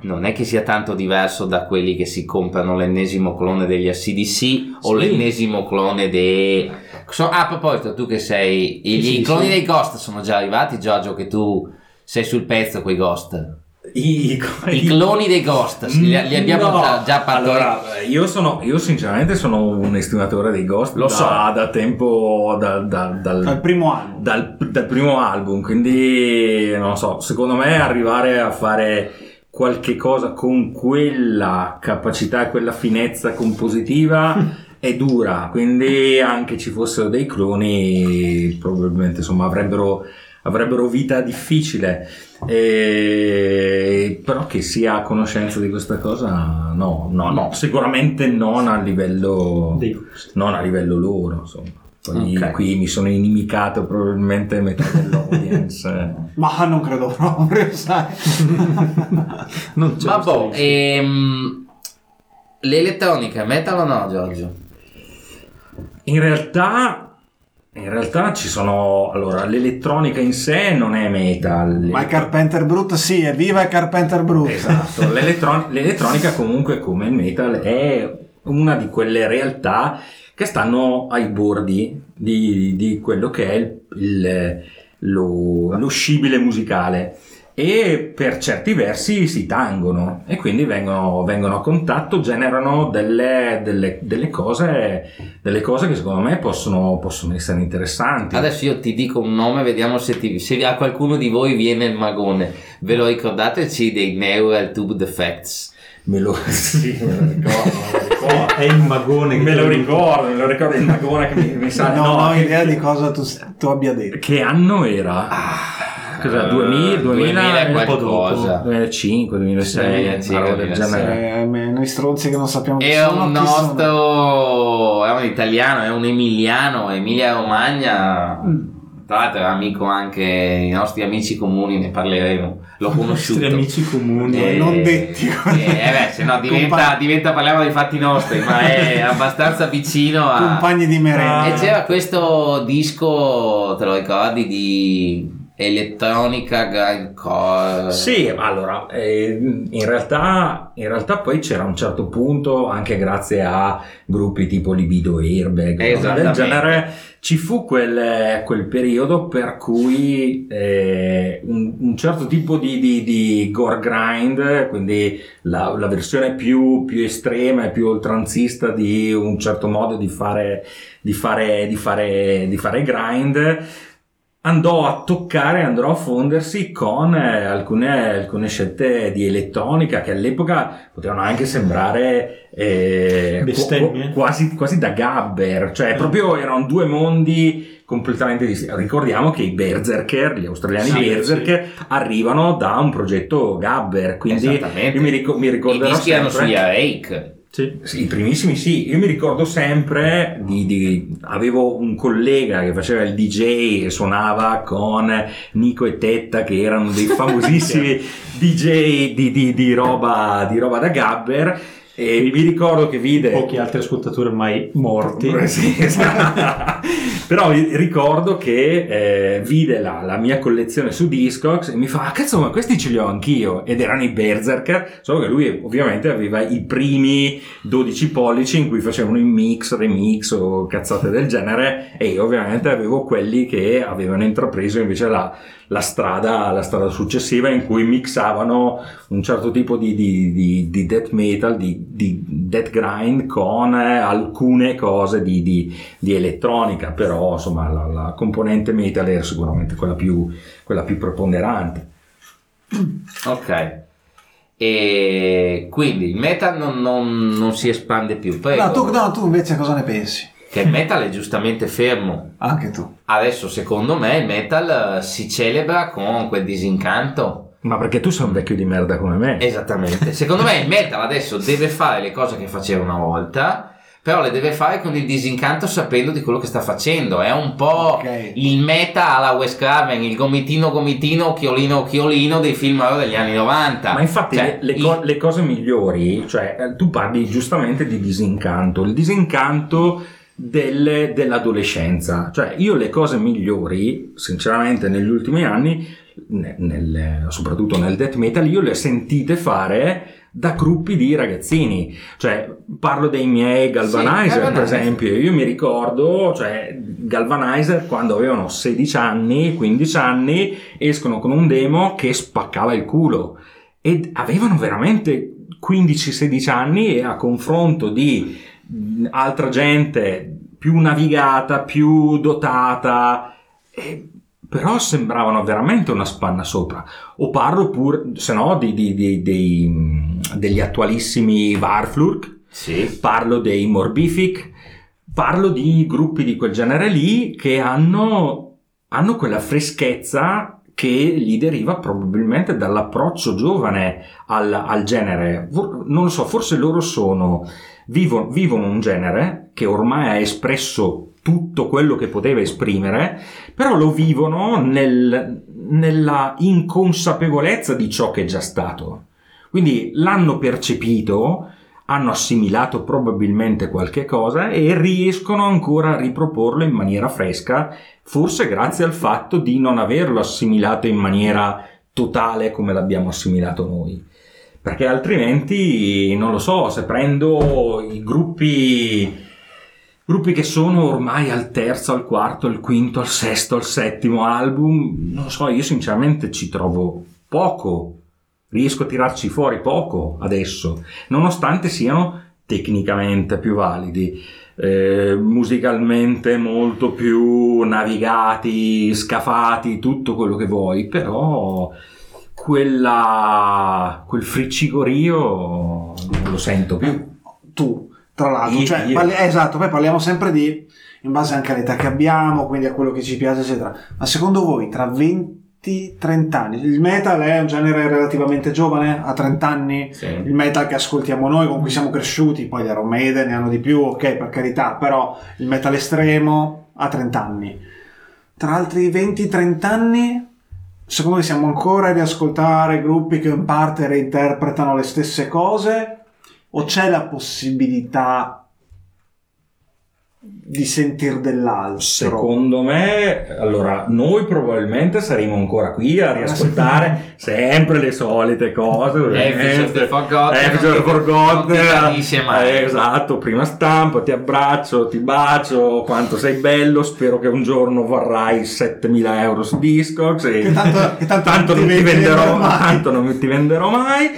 non è che sia tanto diverso da quelli che si comprano l'ennesimo clone degli ACDC o Sì. l'ennesimo clone dei... So- ah, a proposito, tu che sei... I, Sì, i sì, cloni sì. dei Ghost sono già arrivati, Giorgio, che tu sei sul pezzo con i Ghost. I, I cloni dei Ghost, li, li abbiamo No. già, già partoriti. Allora, io, sono, io sinceramente sono un estimatore dei Ghost Lo da, so. da tempo da- da- dal, Dal primo anno. dal, dal primo album, quindi non so, secondo me arrivare a fare qualche cosa con quella capacità e quella finezza compositiva è dura, quindi anche ci fossero dei cloni probabilmente insomma avrebbero, avrebbero vita difficile. E- però che sia a conoscenza di questa cosa no, no, no, sicuramente non a livello non a livello loro, insomma. Poi Ok. qui mi sono inimicato probabilmente metà dell'audience. Ma non credo proprio, sai. Non c'è questo rischio. ehm, l'elettronica è metal o no, Giorgio? In realtà, in realtà ci sono. Allora, l'elettronica in sé non è metal. Ma il Carpenter Brut sì, evviva il Carpenter Brut. Esatto, l'elettron- l'elettronica comunque come il metal è una di quelle realtà che stanno ai bordi di, di quello che è il, il- lo, lo scibile musicale e per certi versi si tangono e quindi vengono, vengono a contatto, generano delle, delle- delle cose, delle cose che secondo me possono, possono essere interessanti. Adesso io ti dico un nome, vediamo se, ti- se a qualcuno di voi viene il magone. Ve lo ricordateci dei Neural Tube Defects? Me lo, sì, me lo ricordo, ricordo. È il magone che Me lo ricordo, me lo ricordo il magone che mi, mi sa non ho che- idea di cosa tu, tu abbia detto. Che anno era? Cos'era? Eh, 2000, 2000, e un po' qualcosa. 2005, 2006, Sì, una roba del 2006. genere. Eh, noi stronzi che non sappiamo chi È sono, un nostro, è un italiano, è un emiliano, Emilia Romagna. Tra l'altro è amico anche i nostri amici comuni, ne parleremo. L'ho I conosciuto. nostri amici comuni. Eh, non detti. Eh, eh beh, se no diventa, Compa- diventa parliamo dei fatti nostri, ma è abbastanza vicino a... Compagni di merenda. E c'era questo disco, te lo ricordi, di elettronica grindcore? Sì, allora, eh, in, realtà, in realtà poi c'era un certo punto, anche grazie a gruppi tipo Libido Airbag, del genere, ci fu quel, quel periodo per cui eh, un, un certo tipo di, di- di gore grind, quindi la, la versione più, più estrema e più oltranzista di un certo modo di fare, di fare, di fare, di fare grind, andò a toccare, andrò a fondersi con eh, alcune, alcune scelte di elettronica che all'epoca potevano anche sembrare eh, Bestemmie. qu- quasi, quasi da gabber, cioè proprio erano due mondi completamente distinti. Ricordiamo che i Berserker, gli australiani Sì, Berserker, arrivano da un progetto gabber, quindi Esattamente. io mi, ricor- mi I ricorderò dischi erano sugli Rake. Sì. sì, i primissimi sì, io mi ricordo sempre di, di- avevo un collega che faceva il DJ e suonava con Nico e Tetta che erano dei famosissimi DJ di, di- di roba, di roba da gabber e mi ricordo che vide Pochi altri ascoltatori ormai morti. sì, esatto. Però ricordo che eh, vide la, la mia collezione su Discogs e mi fa: "Ah, Cazzo, ma questi ce li ho anch'io. Ed erano i Berserker. Solo che lui ovviamente aveva i primi 12 pollici in cui facevano i mix, remix o cazzate del genere. E io ovviamente avevo quelli che avevano intrapreso invece la, la strada, la strada successiva in cui mixavano un certo tipo di, di, di, di death metal, di, di death grind con eh, alcune cose di, di, di elettronica, però insomma la, la componente metal era sicuramente quella più, quella più preponderante. Ok. E quindi il metal non, non- non si espande più. Prego. No tu, no, tu invece cosa ne pensi? Che il metal è giustamente fermo. Anche tu. Adesso, secondo me, il metal eh, si celebra con quel disincanto. Ma perché tu sei un vecchio di merda come me? Esattamente. Secondo me il metal adesso deve fare le cose che faceva una volta, però le deve fare con il disincanto sapendo di quello che sta facendo. È un po' Ok. il meta alla Wes Craven, il gomitino gomitino, occhiolino occhiolino dei film degli anni 90. Ma infatti Cioè, le, le il- co- le cose migliori, cioè eh, tu parli giustamente di disincanto, il disincanto del- dell'adolescenza, cioè io le cose migliori, sinceramente negli ultimi anni, ne- nel- soprattutto nel death metal, io le ho sentite fare da gruppi di ragazzini, cioè parlo dei miei Galvanizer per Galvanizer. esempio, io mi ricordo, cioè Galvanizer quando avevano 16 anni, 15 anni, escono con un demo che spaccava il culo. Ed avevano veramente 15-16 anni e a confronto di altra gente più navigata, più dotata, e- però sembravano veramente una spanna sopra. O parlo pur, se no, di- di- di- dei, mh, degli attualissimi Warflurk, Sì. parlo dei Morbific, parlo di gruppi di quel genere lì che hanno, hanno quella freschezza che gli deriva probabilmente dall'approccio giovane al, al genere. Non lo so, forse loro sono, vivo- vivono un genere che ormai ha espresso tutto quello che poteva esprimere, però lo vivono nel- nella inconsapevolezza di ciò che è già stato. Quindi l'hanno percepito, hanno assimilato probabilmente qualche cosa e riescono ancora a riproporlo in maniera fresca, forse grazie al fatto di non averlo assimilato in maniera totale come l'abbiamo assimilato noi. Perché altrimenti, non lo so, se prendo i gruppi, gruppi che sono ormai al terzo, al quarto, al quinto, al sesto, al settimo album, non lo so, io sinceramente ci trovo poco. Riesco a tirarci fuori poco adesso, nonostante siano tecnicamente più validi, eh, musicalmente molto più navigati, scafati, tutto quello che vuoi, però quella, quel friccicorio non lo sento più. Tu, tra l'altro, Io- cioè, io. parli- esatto, poi parliamo sempre di, in base anche all'età che abbiamo, quindi a quello che ci piace, eccetera. Ma secondo voi, tra 20 30 anni, il metal è un genere relativamente giovane, a 30 anni? Sì. il metal che ascoltiamo noi, con cui siamo cresciuti, poi gli Iron Maiden ne hanno di più, ok, per carità, però il metal estremo ha 30 anni. Tra altri 20-30 anni, secondo voi siamo ancora a riascoltare gruppi che in parte reinterpretano le stesse cose? O c'è la possibilità di sentir dell'altro? Secondo me, allora, noi probabilmente saremo ancora qui a riascoltare sempre le solite cose. Episode ovviamente. Forgotten. Eh, esatto, prima stampa, ti abbraccio, ti bacio, quanto sei bello, spero che un giorno varrai 7000 euro su Discogs e Che tanto- che tanto non non ti ti venderò, venderò mai. tanto non ti venderò mai.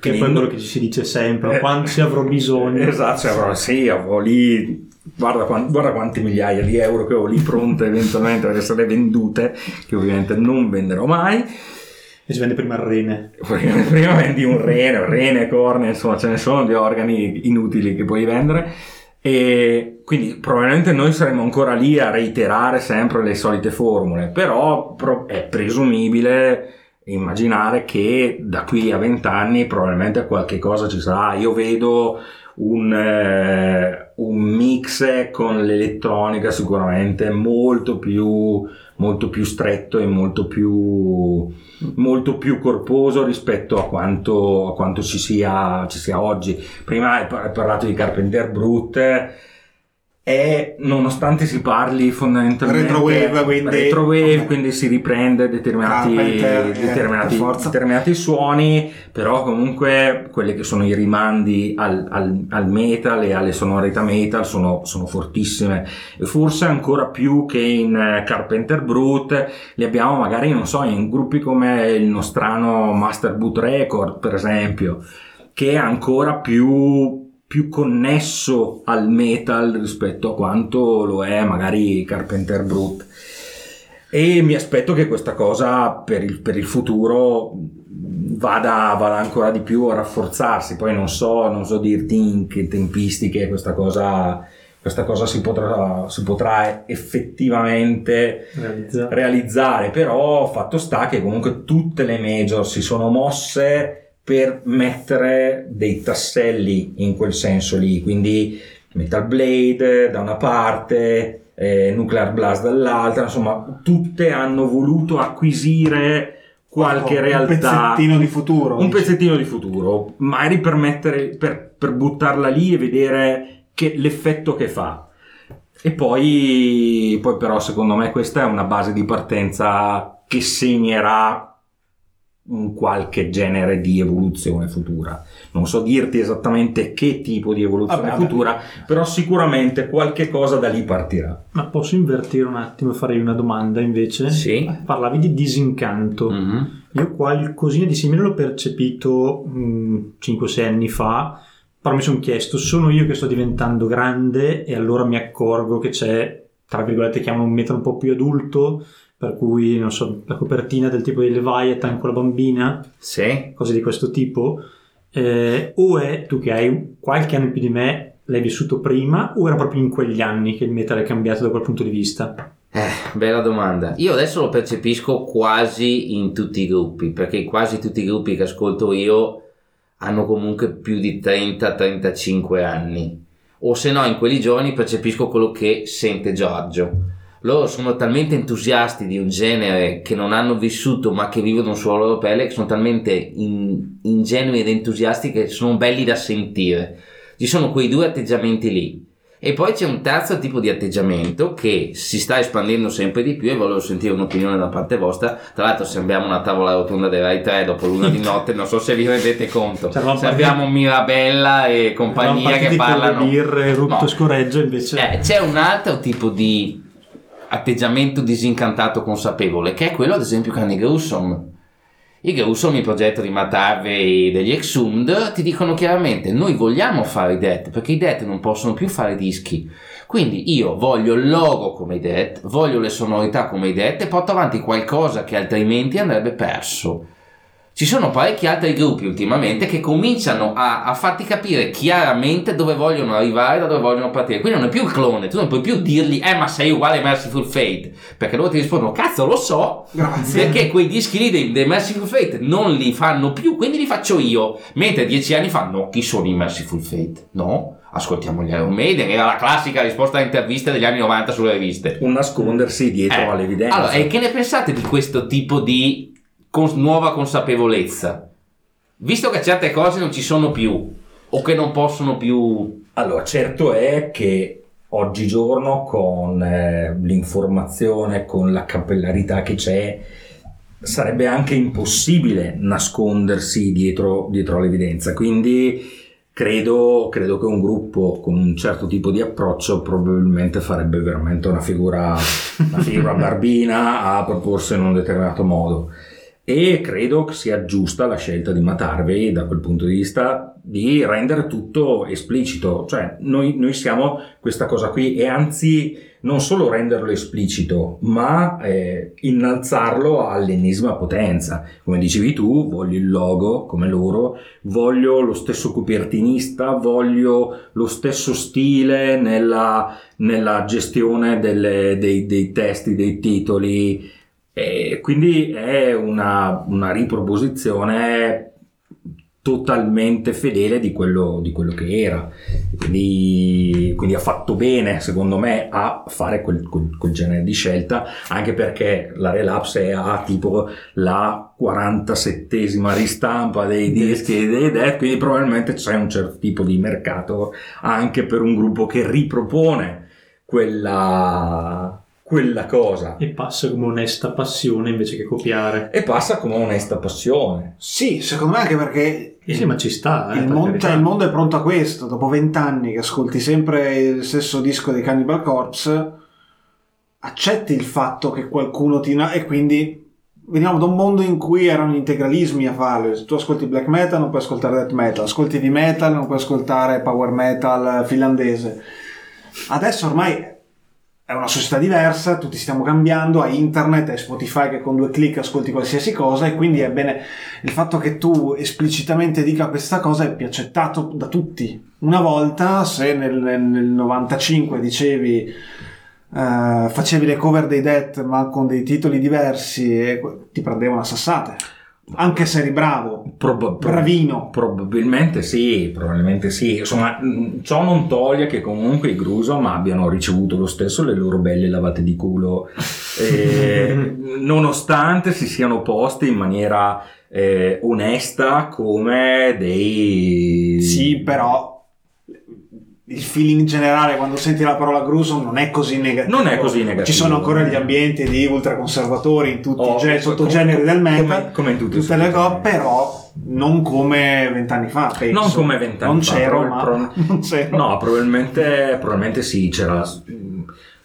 Che è poi quello che ci si dice sempre, Eh, quando ci avrò bisogno. Esatto, cioè, però, sì, avevo lì. Guarda, guarda quante migliaia di euro che ho lì pronte eventualmente per essere vendute, che ovviamente non venderò mai. E si vende prima il rene. Prima, prima vendi un rene, un rene, corne, insomma, ce ne sono di organi inutili che puoi vendere. E quindi probabilmente noi saremo ancora lì a reiterare sempre le solite formule, però è presumibile immaginare che da qui a vent'anni probabilmente qualche cosa ci sarà. Io vedo un, eh, un mix con l'elettronica sicuramente molto più, molto più stretto e molto più, molto più corposo rispetto a quanto, a quanto ci, sia, ci sia oggi. Prima hai par- hai parlato di Carpenter Brut e nonostante si parli fondamentalmente Retrowave, quindi- retrowave, ok. quindi si riprende determinati, Carpenter, eh, determinati, forza. determinati suoni, però comunque quelli che sono i rimandi al, al- al metal e alle sonorità metal sono, sono fortissime e forse ancora più che in eh, Carpenter Brut li abbiamo magari non so in gruppi come il nostrano Master Boot Record per esempio che è ancora più, più connesso al metal rispetto a quanto lo è magari Carpenter Brut e mi aspetto che questa cosa per il, per il futuro vada, vada ancora di più a rafforzarsi poi non so, non so dirti in che tempistiche questa cosa, questa cosa si, potrà, si potrà effettivamente Realizzato. realizzare, però fatto sta che comunque tutte le major si sono mosse per mettere dei tasselli in quel senso lì, quindi Metal Blade da una parte, eh, Nuclear Blast dall'altra, insomma tutte hanno voluto acquisire qualche Un realtà pezzettino di futuro. un dici. pezzettino di futuro, magari per, mettere, per, per buttarla lì e vedere che, l'effetto che fa. E poi, poi però secondo me questa è una base di partenza che segnerà un qualche genere di evoluzione futura. Non so dirti esattamente che tipo di evoluzione Vabbè, vabbè. futura, però sicuramente qualche cosa da lì partirà. Ma posso invertire un attimo e farei una domanda invece? Sì. Parlavi di disincanto. Mhm. Io qualcosina di simile l'ho percepito 5-6 anni fa, però mi sono chiesto, sono io che sto diventando grande e allora mi accorgo che c'è, tra virgolette, chiamano un metal un po' più adulto, per cui, non so, la copertina del tipo di Leviathan con la bambina, Sì. cose di questo tipo, eh, o è, tu che hai qualche anno in più di me, l'hai vissuto prima, o era proprio in quegli anni che il metal è cambiato da quel punto di vista? Eh, bella domanda. Io adesso lo percepisco quasi in tutti i gruppi, perché quasi tutti i gruppi che ascolto io hanno comunque più di 30-35 anni. O se no, in quelli giovani percepisco quello che sente Giorgio. Loro sono talmente entusiasti di un genere che non hanno vissuto ma che vivono sulla loro pelle che sono talmente in- ingenui ed entusiasti che sono belli da sentire. Ci sono quei due atteggiamenti lì. E poi c'è un terzo tipo di atteggiamento che si sta espandendo sempre di più e volevo sentire un'opinione da parte vostra. Tra l'altro sembriamo una tavola rotonda dei Rai 3 dopo l'una di notte, non so se vi rendete conto. Cioè, Sembriamo Mirabella e compagnia che parlano. birre, rutto No. scoreggio invece... Eh, c'è un altro tipo di atteggiamento disincantato consapevole, che è quello ad esempio che hanno i Grusom. I Grusom, il progetto di Matt Harvey degli Exhumed, ti dicono chiaramente noi vogliamo fare i Dead, perché i Dead non possono più fare dischi. Quindi io voglio il logo come i Dead, voglio le sonorità come i Dead e porto avanti qualcosa che altrimenti andrebbe perso. Ci sono parecchi altri gruppi ultimamente che cominciano a, a farti capire chiaramente dove vogliono arrivare, da dove vogliono partire. Quindi non è più il clone, tu non puoi più dirgli, eh ma sei uguale a Merciful Fate, perché loro ti rispondono, cazzo lo so, Grazie. perché quei dischi lì dei, dei Merciful Fate non li fanno più, quindi li faccio io. Mentre dieci anni fa, no, chi sono i Merciful Fate? No, ascoltiamo gli Iron Maiden, era la classica risposta a interviste degli anni 90 sulle riviste. Un nascondersi dietro Eh, all'evidenza. Allora, e che ne pensate di questo tipo di cons- nuova consapevolezza? Visto che certe cose non ci sono più o che non possono più... Allora, certo è che oggigiorno con eh, l'informazione, con la capillarità che c'è, sarebbe anche impossibile nascondersi dietro, dietro all'evidenza. Quindi credo, credo che un gruppo con un certo tipo di approccio probabilmente farebbe veramente una figura, una figura barbina a proporsi in un determinato modo. E credo sia giusta la scelta di Matt Harvey da quel punto di vista di rendere tutto esplicito, cioè noi, noi siamo questa cosa qui e anzi non solo renderlo esplicito, ma eh, innalzarlo all'ennesima potenza. Come dicevi tu, voglio il logo come loro, voglio lo stesso copertinista, voglio lo stesso stile nella, nella gestione delle- dei, dei testi, dei titoli. E quindi è una, una riproposizione totalmente fedele di quello, di quello che era. Quindi, quindi ha fatto bene, secondo me, a fare quel, quel- quel genere di scelta, anche perché la Relapse è a tipo la 47esima ristampa dei dischi dei Dead, quindi probabilmente c'è un certo tipo di mercato anche per un gruppo che ripropone quella, quella cosa. E passa come onesta passione invece che copiare. E passa come onesta passione. Sì, secondo me anche perché Eh sì, ma ci sta. eh, il, per mon- carità. cioè, il mondo è pronto a questo. Dopo vent'anni che ascolti sempre il stesso disco dei Cannibal Corpse, accetti il fatto che qualcuno ti... e quindi veniamo da un mondo in cui erano gli integralismi a farlo. Se tu ascolti black metal non puoi ascoltare death metal, ascolti di metal non puoi ascoltare power metal finlandese. Adesso ormai è una società diversa, tutti stiamo cambiando, hai internet, hai Spotify che con due clic ascolti qualsiasi cosa e quindi è bene il fatto che tu esplicitamente dica questa cosa è più accettato da tutti. Una volta, se nel, nel- nel 95 dicevi, eh, facevi le cover dei Death ma con dei titoli diversi, e ti prendevano a sassate. Anche se eri bravo, Proba- pro- bravino. Probabilmente sì, probabilmente sì. Insomma, mh, ciò non toglie che comunque i Grusom abbiano ricevuto lo stesso le loro belle lavate di culo, eh, nonostante si siano posti in maniera eh, onesta come dei... Sì, però il feeling generale quando senti la parola gruesome non è così negativo. Non è così negativo. Ci sono ancora gli ambienti di ultraconservatori in tutti Oh, i come- sottogeneri del metal, come- in tutti i tutte le cose, però non come vent'anni fa. penso. Non come vent'anni Non fa, c'ero, ma però- non c'ero. No, probabilmente, probabilmente sì, c'era,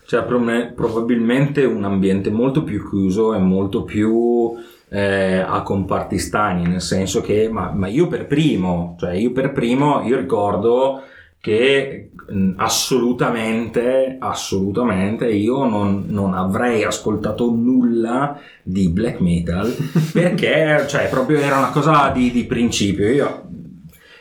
c'era prob- probabilmente un ambiente molto più chiuso e molto più eh, a comparti stagni, nel senso che, ma, ma io per primo, cioè io per primo, io ricordo che mh, assolutamente, assolutamente io non, non avrei ascoltato nulla di black metal perché cioè, proprio era una cosa di, di principio. Io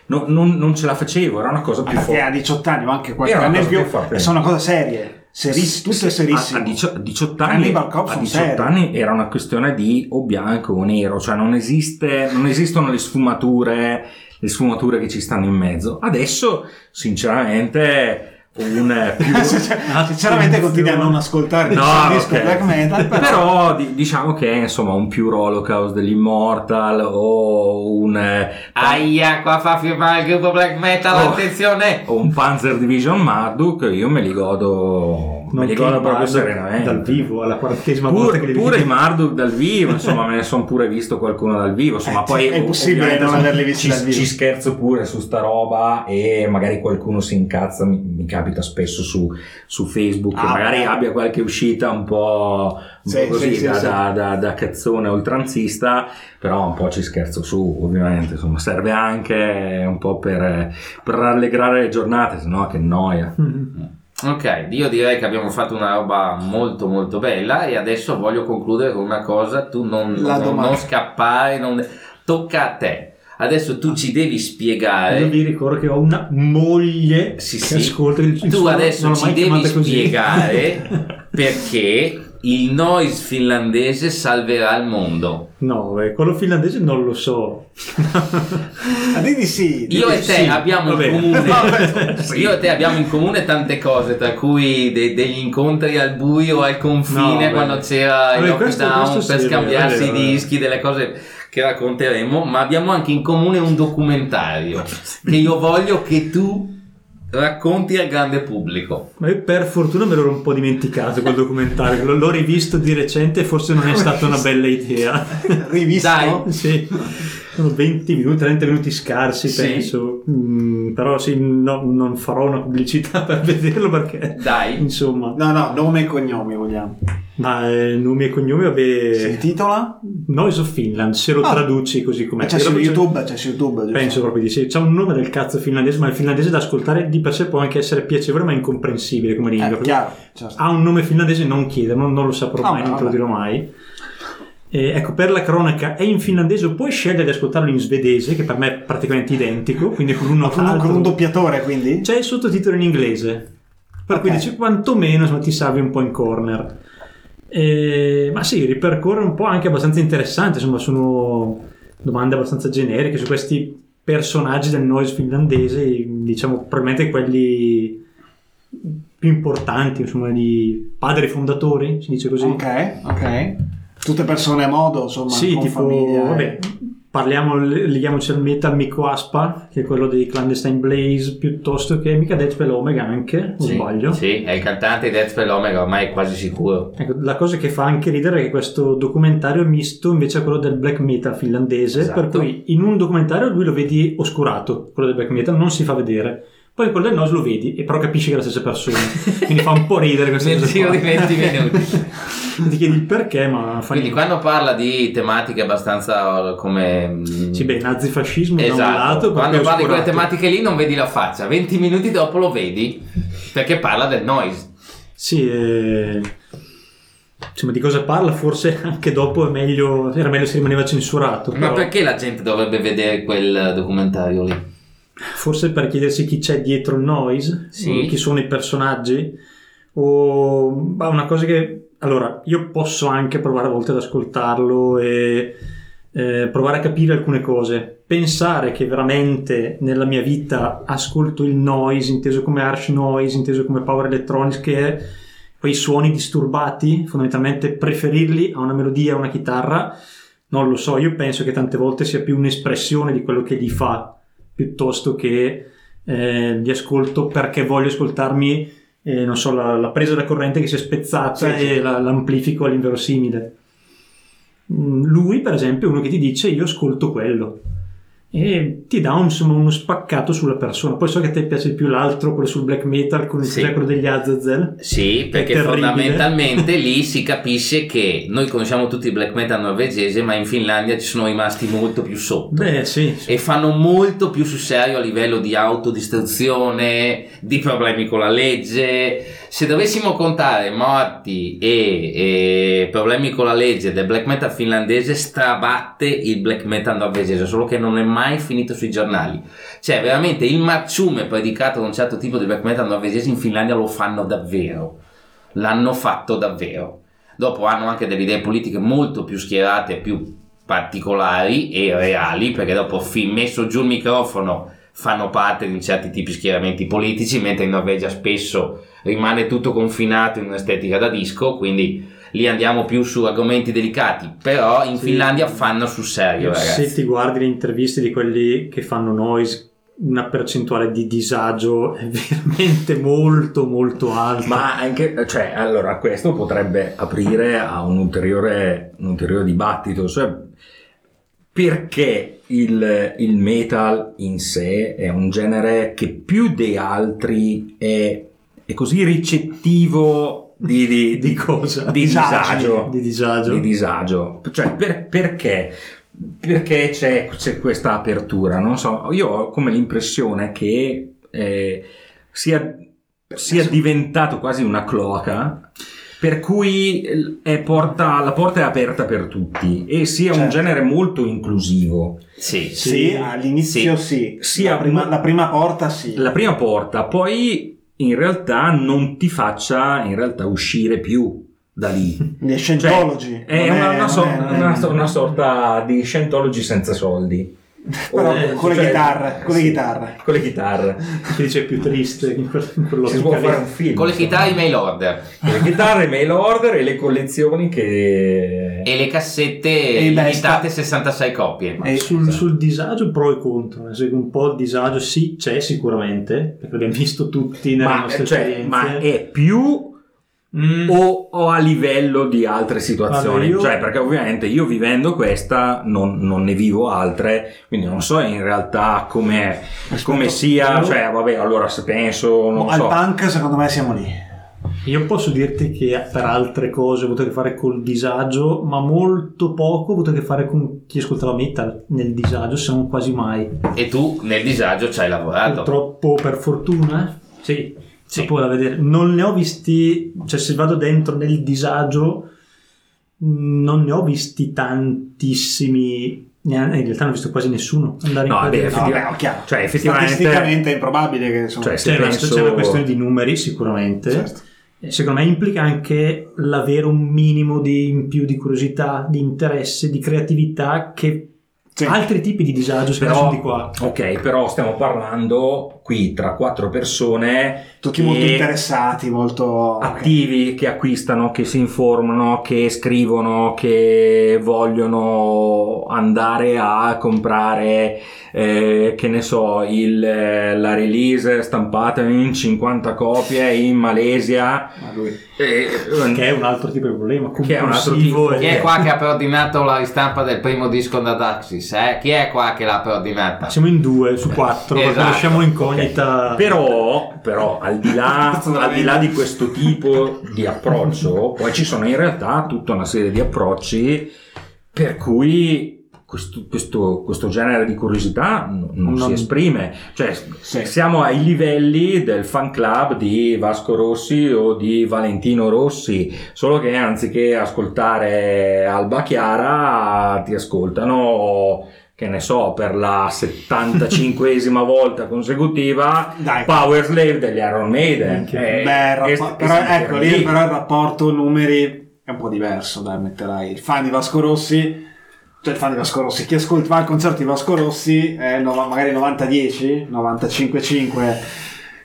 non, non- non ce la facevo, era una cosa più perché forte. a 18 anni o anche qualche anno in più, più forte. e sono cose serie, Seriss- tutte A, serissime. a dicio- a 18 anni, a sono 18 serie. anni era una questione di o bianco o nero, cioè non, esiste, non esistono le sfumature, le sfumature che ci stanno in mezzo. Adesso, sinceramente, un più... Sinceramente continui a non ascoltare il No, disco ok. black metal, però, però di- diciamo che insomma un più Holocaust degli Immortal o un eh, Aia, qua fa firmare il gruppo black metal, Oh. attenzione! o un Panzer Division Marduk io me li godo Non godo i proprio serenamente dal vivo alla quarantesima volta Pure, che li pure vedi. i Marduk dal vivo, insomma, me ne sono pure visto qualcuno dal vivo. Insomma, Eh, poi è ovviamente, non averli visti ci, dal vivo. ci scherzo pure su sta roba e magari qualcuno si incazza. Mi, mi capita spesso su, su Facebook che Ah, magari beh. abbia qualche uscita un po', un Sì, po' così sì, da, sì. Da, da- da cazzone oltranzista, però un po' ci scherzo su, ovviamente. Insomma, serve anche un po' per, per rallegrare le giornate, sennò che noia. Mhm. Ok, io direi che abbiamo fatto una roba molto molto bella e adesso voglio concludere con una cosa, tu non, La non- non scappare, non- tocca a te. Adesso tu ci devi Io spiegare, vi ricordo che ho una moglie Sì, che sì. ascolta il tu adesso ci devi spiegare perché il noise finlandese salverà il mondo. No, beh, quello finlandese non lo so. Ah, di sì. Io e te sì. abbiamo in vabbè. comune Vabbè, sì. Io e te abbiamo in comune tante cose, tra cui de- degli incontri al buio, al confine, No, quando c'era il lockdown questo per sì, scambiarsi i dischi, delle cose che racconteremo, ma abbiamo anche in comune un documentario che io voglio che tu racconti al grande pubblico. Ma io per fortuna me l'ero un po' dimenticato quel documentario, l'ho, l'ho rivisto di recente e forse non è stata una bella idea. Rivisto? Dai. sì, sono 20 minuti, 30 minuti scarsi Sì. penso, Mm, però sì, no- non farò una pubblicità per vederlo perché, Dai. insomma, No, no, nome e cognomi vogliamo. ma eh, nomi e cognomi, Si vabbè, intitola? Noise of Finland, se lo Ah. traduci così com'è. C'è su YouTube, c'è su YouTube. giusto? Penso proprio di sì. C'è un nome del cazzo finlandese, ma il finlandese da ascoltare di per sé può anche essere piacevole, ma incomprensibile come lingua. Eh, chiaro. certo. ha un nome finlandese, non chiede, non, non lo saprò Ah, mai, beh, non te lo vabbè. dirò mai. E, ecco, per la cronaca è in finlandese, o puoi scegliere di ascoltarlo in svedese, che per me è praticamente identico, quindi con uno Con un, con un doppiatore, quindi? C'è il sottotitolo in inglese, per cui Ok. dici quantomeno insomma, ti salvi un po' in corner. E- ma sì, ripercorre un po' anche abbastanza interessante, insomma, sono domande abbastanza generiche su questi personaggi del noise finlandese, diciamo probabilmente quelli più importanti, insomma, di padri fondatori, si dice così. Ok, ok. Tutte persone a modo, insomma, Sì, con tipo, famiglia. eh. vabbè, parliamo, leghiamoci al metal Mikko Aspa, che è quello dei Clandestine Blaze, piuttosto che mica Deathspell Omega anche, o Sì, sbaglio. Sì, è il cantante di Deathspell Omega, ormai è quasi sicuro. Ecco, la cosa che fa anche ridere è che questo documentario è misto invece a quello del black metal finlandese, Esatto. per cui in un documentario lui lo vedi oscurato, quello del black metal non si fa vedere. Poi quello del Nos lo vedi e però capisci che è la stessa persona. Quindi fa un po' ridere questa Nel cosa giro qua. di 20 minuti. Ti chiedi il perché, ma fa Quindi niente. quando parla di tematiche abbastanza come... mm, Sì, beh, nazifascismo da un Esatto, lato, quando parli di quelle tematiche lì non vedi la faccia, 20 minuti dopo lo vedi perché parla del noise. Sì, eh, insomma, di cosa parla? Forse anche dopo è meglio, era meglio se rimaneva censurato. Ma però perché la gente dovrebbe vedere quel documentario lì? Forse per chiedersi chi c'è dietro il noise, Sì. chi sono i personaggi, o ma una cosa che... Allora, io posso anche provare a volte ad ascoltarlo e eh, provare a capire alcune cose. Pensare che veramente nella mia vita ascolto il noise, inteso come harsh noise, inteso come power electronics, che è quei suoni disturbati, fondamentalmente preferirli a una melodia, a una chitarra, non lo so, io penso che tante volte sia più un'espressione di quello che li fa, piuttosto che eh, li ascolto perché voglio ascoltarmi, eh, non so, la, la presa da corrente che si è spezzata Sì, e sì. la- l'amplifico all'inverosimile. Mm, Lui, per esempio, è uno che ti dice io ascolto quello e ti dà insomma, uno spaccato sulla persona. Poi so che a te piace di più l'altro, quello sul black metal, con il Sì. quello degli Azazel. Sì, perché fondamentalmente lì si capisce che noi conosciamo tutti il black metal norvegese, ma in Finlandia ci sono rimasti molto più sotto. Beh, sì, sì. e fanno molto più sul serio a livello di autodistruzione, di problemi con la legge. Se dovessimo contare morti e, e problemi con la legge del black metal finlandese, strabatte il black metal norvegese, solo che non è mai finito sui giornali. Cioè, veramente il marciume predicato da un certo tipo di black metal norvegese in Finlandia lo fanno davvero. L'hanno fatto davvero. Dopo hanno anche delle idee politiche molto più schierate, più particolari e reali, perché dopo fin messo giù il microfono fanno parte di certi tipi di schieramenti politici, mentre in Norvegia spesso rimane tutto confinato in un'estetica da disco, quindi lì andiamo più su argomenti delicati, però in Sì. Finlandia fanno sul serio, ragazzi. Se ti guardi le interviste di quelli che fanno noise, una percentuale di disagio è veramente molto molto alta. Ma anche, cioè, allora, questo potrebbe aprire a un ulteriore, un ulteriore dibattito, cioè, perché il, il metal in sé è un genere che più di altri è, è così ricettivo di, di, di cosa? di Disagi, disagio. Di disagio. Di disagio. Cioè, per- perché? Perché c'è, c'è questa apertura? Non so, io ho come l'impressione che eh, sia, sia diventato quasi una cloaca. Per cui eh, è porta- la porta è aperta per tutti e sia un Certo. genere molto inclusivo. Sì, Sì, Sì. all'inizio sì. Sì, la, prima, ma- la prima porta sì. La prima porta, poi in realtà non ti faccia in realtà uscire più da lì. Gli Scientology. È non una, una so- è- una so- una sorta di Scientology senza soldi. Però Eh, con le cioè, chitarre, con le sì, chitarre. Con le chitarre. Che dice è più triste in, quel, in Si può fare un film. con le chitarre mail order Con le chitarre, mail order e le collezioni che... e le cassette E limitate 66 coppie. E- Sul, sul disagio pro e contro, un po' il disagio sì c'è sicuramente, perché l'abbiamo visto tutti nelle Ma, nostre cioè, ma è più Mm, o, o a livello di altre situazioni? Io- Cioè, perché ovviamente io vivendo questa non, non ne vivo altre, quindi non so in realtà come, come sia, io- cioè vabbè, allora se penso, non Al so, punk secondo me siamo lì. Io posso dirti che per altre cose ho avuto a che fare col disagio, ma molto poco ho avuto a che fare con chi ascoltava metal nel disagio, se non quasi mai. e tu nel disagio ci hai lavorato. Purtroppo, per fortuna, sì, Sì. si può da vedere. Non ne ho visti, cioè se vado dentro nel disagio, non ne ho visti tantissimi. neanche- In realtà non ho visto quasi nessuno andare No, in No, effettivamente- beh, no, chiaro. cioè, effettivamente- Statisticamente è improbabile che insomma, Cioè, se C'è, una, penso- c'è una questione di numeri sicuramente. Certo. E Secondo me implica anche l'avere un minimo di in più di curiosità, di interesse, di creatività che Sì. altri tipi di disagio Però- sono di qua. Ok, però stiamo parlando qui tra quattro persone tutti molto interessati, molto attivi che acquistano, che si informano, che scrivono, che vogliono andare a comprare, eh, che ne so, il, eh, la release stampata in 50 copie in Malesia. Ma lui- Eh, Che è un altro tipo di problema. Che è un altro tipo- e- Chi è qua che ha preordinato la ristampa del primo disco da Daxis? Eh? Chi è qua che l'ha preordinata? Siamo in due su quattro, perché Esatto. lasciamo l'incognita. Però, però al, di là, al di là di questo tipo di approccio, poi ci sono in realtà tutta una serie di approcci per cui questo, questo- questo genere di curiosità non, Non- si esprime. Cioè, Sì. siamo ai livelli del fan club di Vasco Rossi o di Valentino Rossi, solo che anziché ascoltare Alba Chiara ti ascoltano che ne so, per la 75esima volta consecutiva Dai. Power Slave degli Iron Maiden. Eh, Beh, il rappo- però ecco lì però il rapporto numeri è un po' diverso, dai, metterai il fan di Vasco Rossi, cioè il fan di Vasco Rossi, chi ascolta va al concerto di Vasco Rossi è no- magari 90-10, 95-5.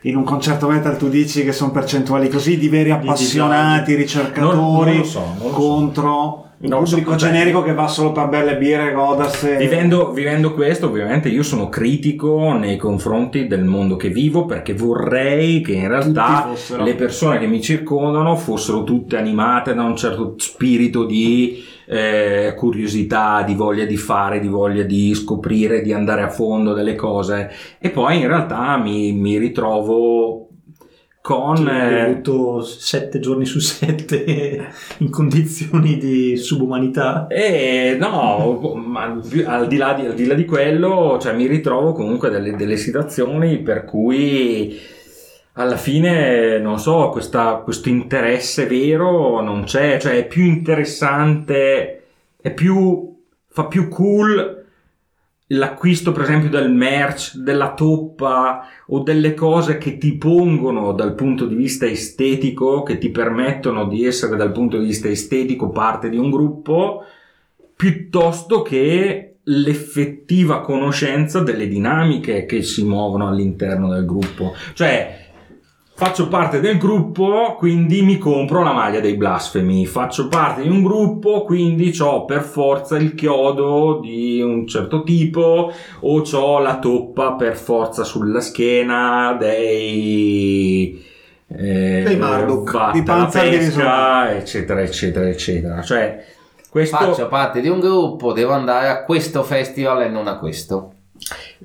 In un concerto metal tu dici che sono percentuali così di veri appassionati, ricercatori Non- non lo so, non lo so. So, pubblico generico che va solo per belle birre, godersi. Vivendo, vivendo questo, ovviamente io sono critico nei confronti del mondo che vivo perché vorrei che in realtà le persone che mi circondano fossero tutte animate da un certo spirito di eh, curiosità, di voglia di fare, di voglia di scoprire, di andare a fondo delle cose. E poi in realtà mi, mi ritrovo con... Ho eh, avuto sette giorni su sette in condizioni di subumanità. Eh, no, ma al, di là di, al di là di quello, cioè, mi ritrovo comunque delle, delle situazioni per cui alla fine, non so, questa- questo interesse vero non c'è, cioè è più interessante, è più, fa più cool l'acquisto per esempio del merch, della toppa o delle cose che ti pongono dal punto di vista estetico, che ti permettono di essere dal punto di vista estetico parte di un gruppo, piuttosto che l'effettiva conoscenza delle dinamiche che si muovono all'interno del gruppo. Cioè, faccio parte del gruppo, quindi mi compro la maglia dei blasfemi. Faccio parte di un gruppo, quindi ho per forza il chiodo di un certo tipo o ho la toppa per forza sulla schiena dei... Eh, Dei Marduk, di pesca, eccetera, eccetera, eccetera. Cioè, questo... Faccio parte di un gruppo, devo andare a questo festival e non a questo.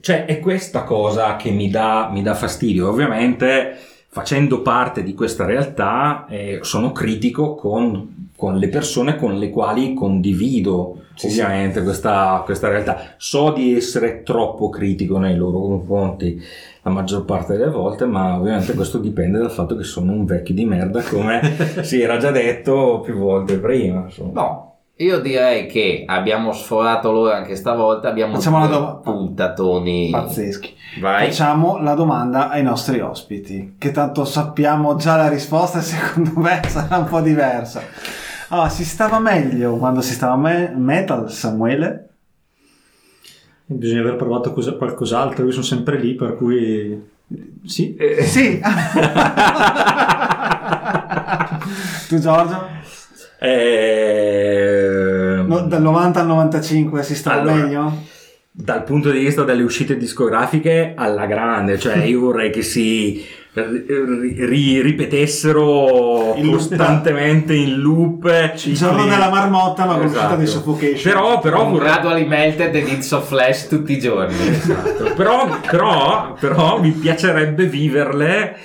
Cioè, è questa cosa che mi dà, mi dà fastidio. Ovviamente, facendo parte di questa realtà, eh, sono critico con, con le persone con le quali condivido Sì, ovviamente Questa, questa realtà. So di essere troppo critico nei loro confronti la maggior parte delle volte, ma ovviamente questo dipende dal fatto che sono un vecchio di merda, come si era già detto più volte prima. insomma. No, io direi che abbiamo sforato l'ora anche stavolta, abbiamo Facciamo due puntatoni. Pazzeschi. Vai. Facciamo la domanda ai nostri ospiti, che tanto sappiamo già la risposta e secondo me sarà un po' diversa. Allora, si stava meglio quando si stava me- metal, Samuele? Bisogna aver provato cosa- qualcos'altro, io sono sempre lì, per cui sì. Eh, Sì. tu Giorgio? Eh, No, dal 90 al 95 si stava Allora, meglio? dal punto di vista delle uscite discografiche alla grande, cioè io vorrei che si ri- ri- ripetessero In costantemente in loop Il giorno della marmotta, ma con l'uscita Esatto. di Suffocation. Però, però un vorrei- gradually melted ed it's of flash tutti i giorni. Esatto. però, però, però mi piacerebbe viverle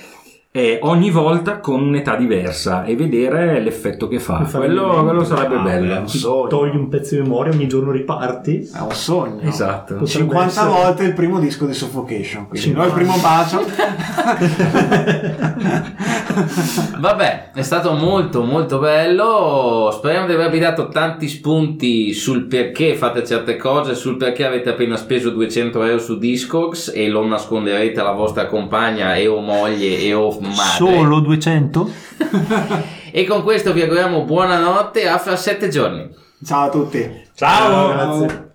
eh, ogni volta con un'età diversa e vedere l'effetto che fa. Quello, quello sarebbe Ah, bello. togli un pezzo di memoria, ogni giorno riparti. È un sogno. Esatto. Potrebbe 50 essere- volte il primo disco di Suffocation, quindi 50. no, il primo bacio. Vabbè, è stato molto molto bello. Speriamo di avervi dato tanti spunti sul perché fate certe cose, sul perché avete appena speso 200 euro su Discogs e lo nasconderete alla vostra compagna e o moglie e o madre. 200? E con questo vi auguriamo buonanotte a fra sette giorni. Ciao a tutti. Ciao! Grazie.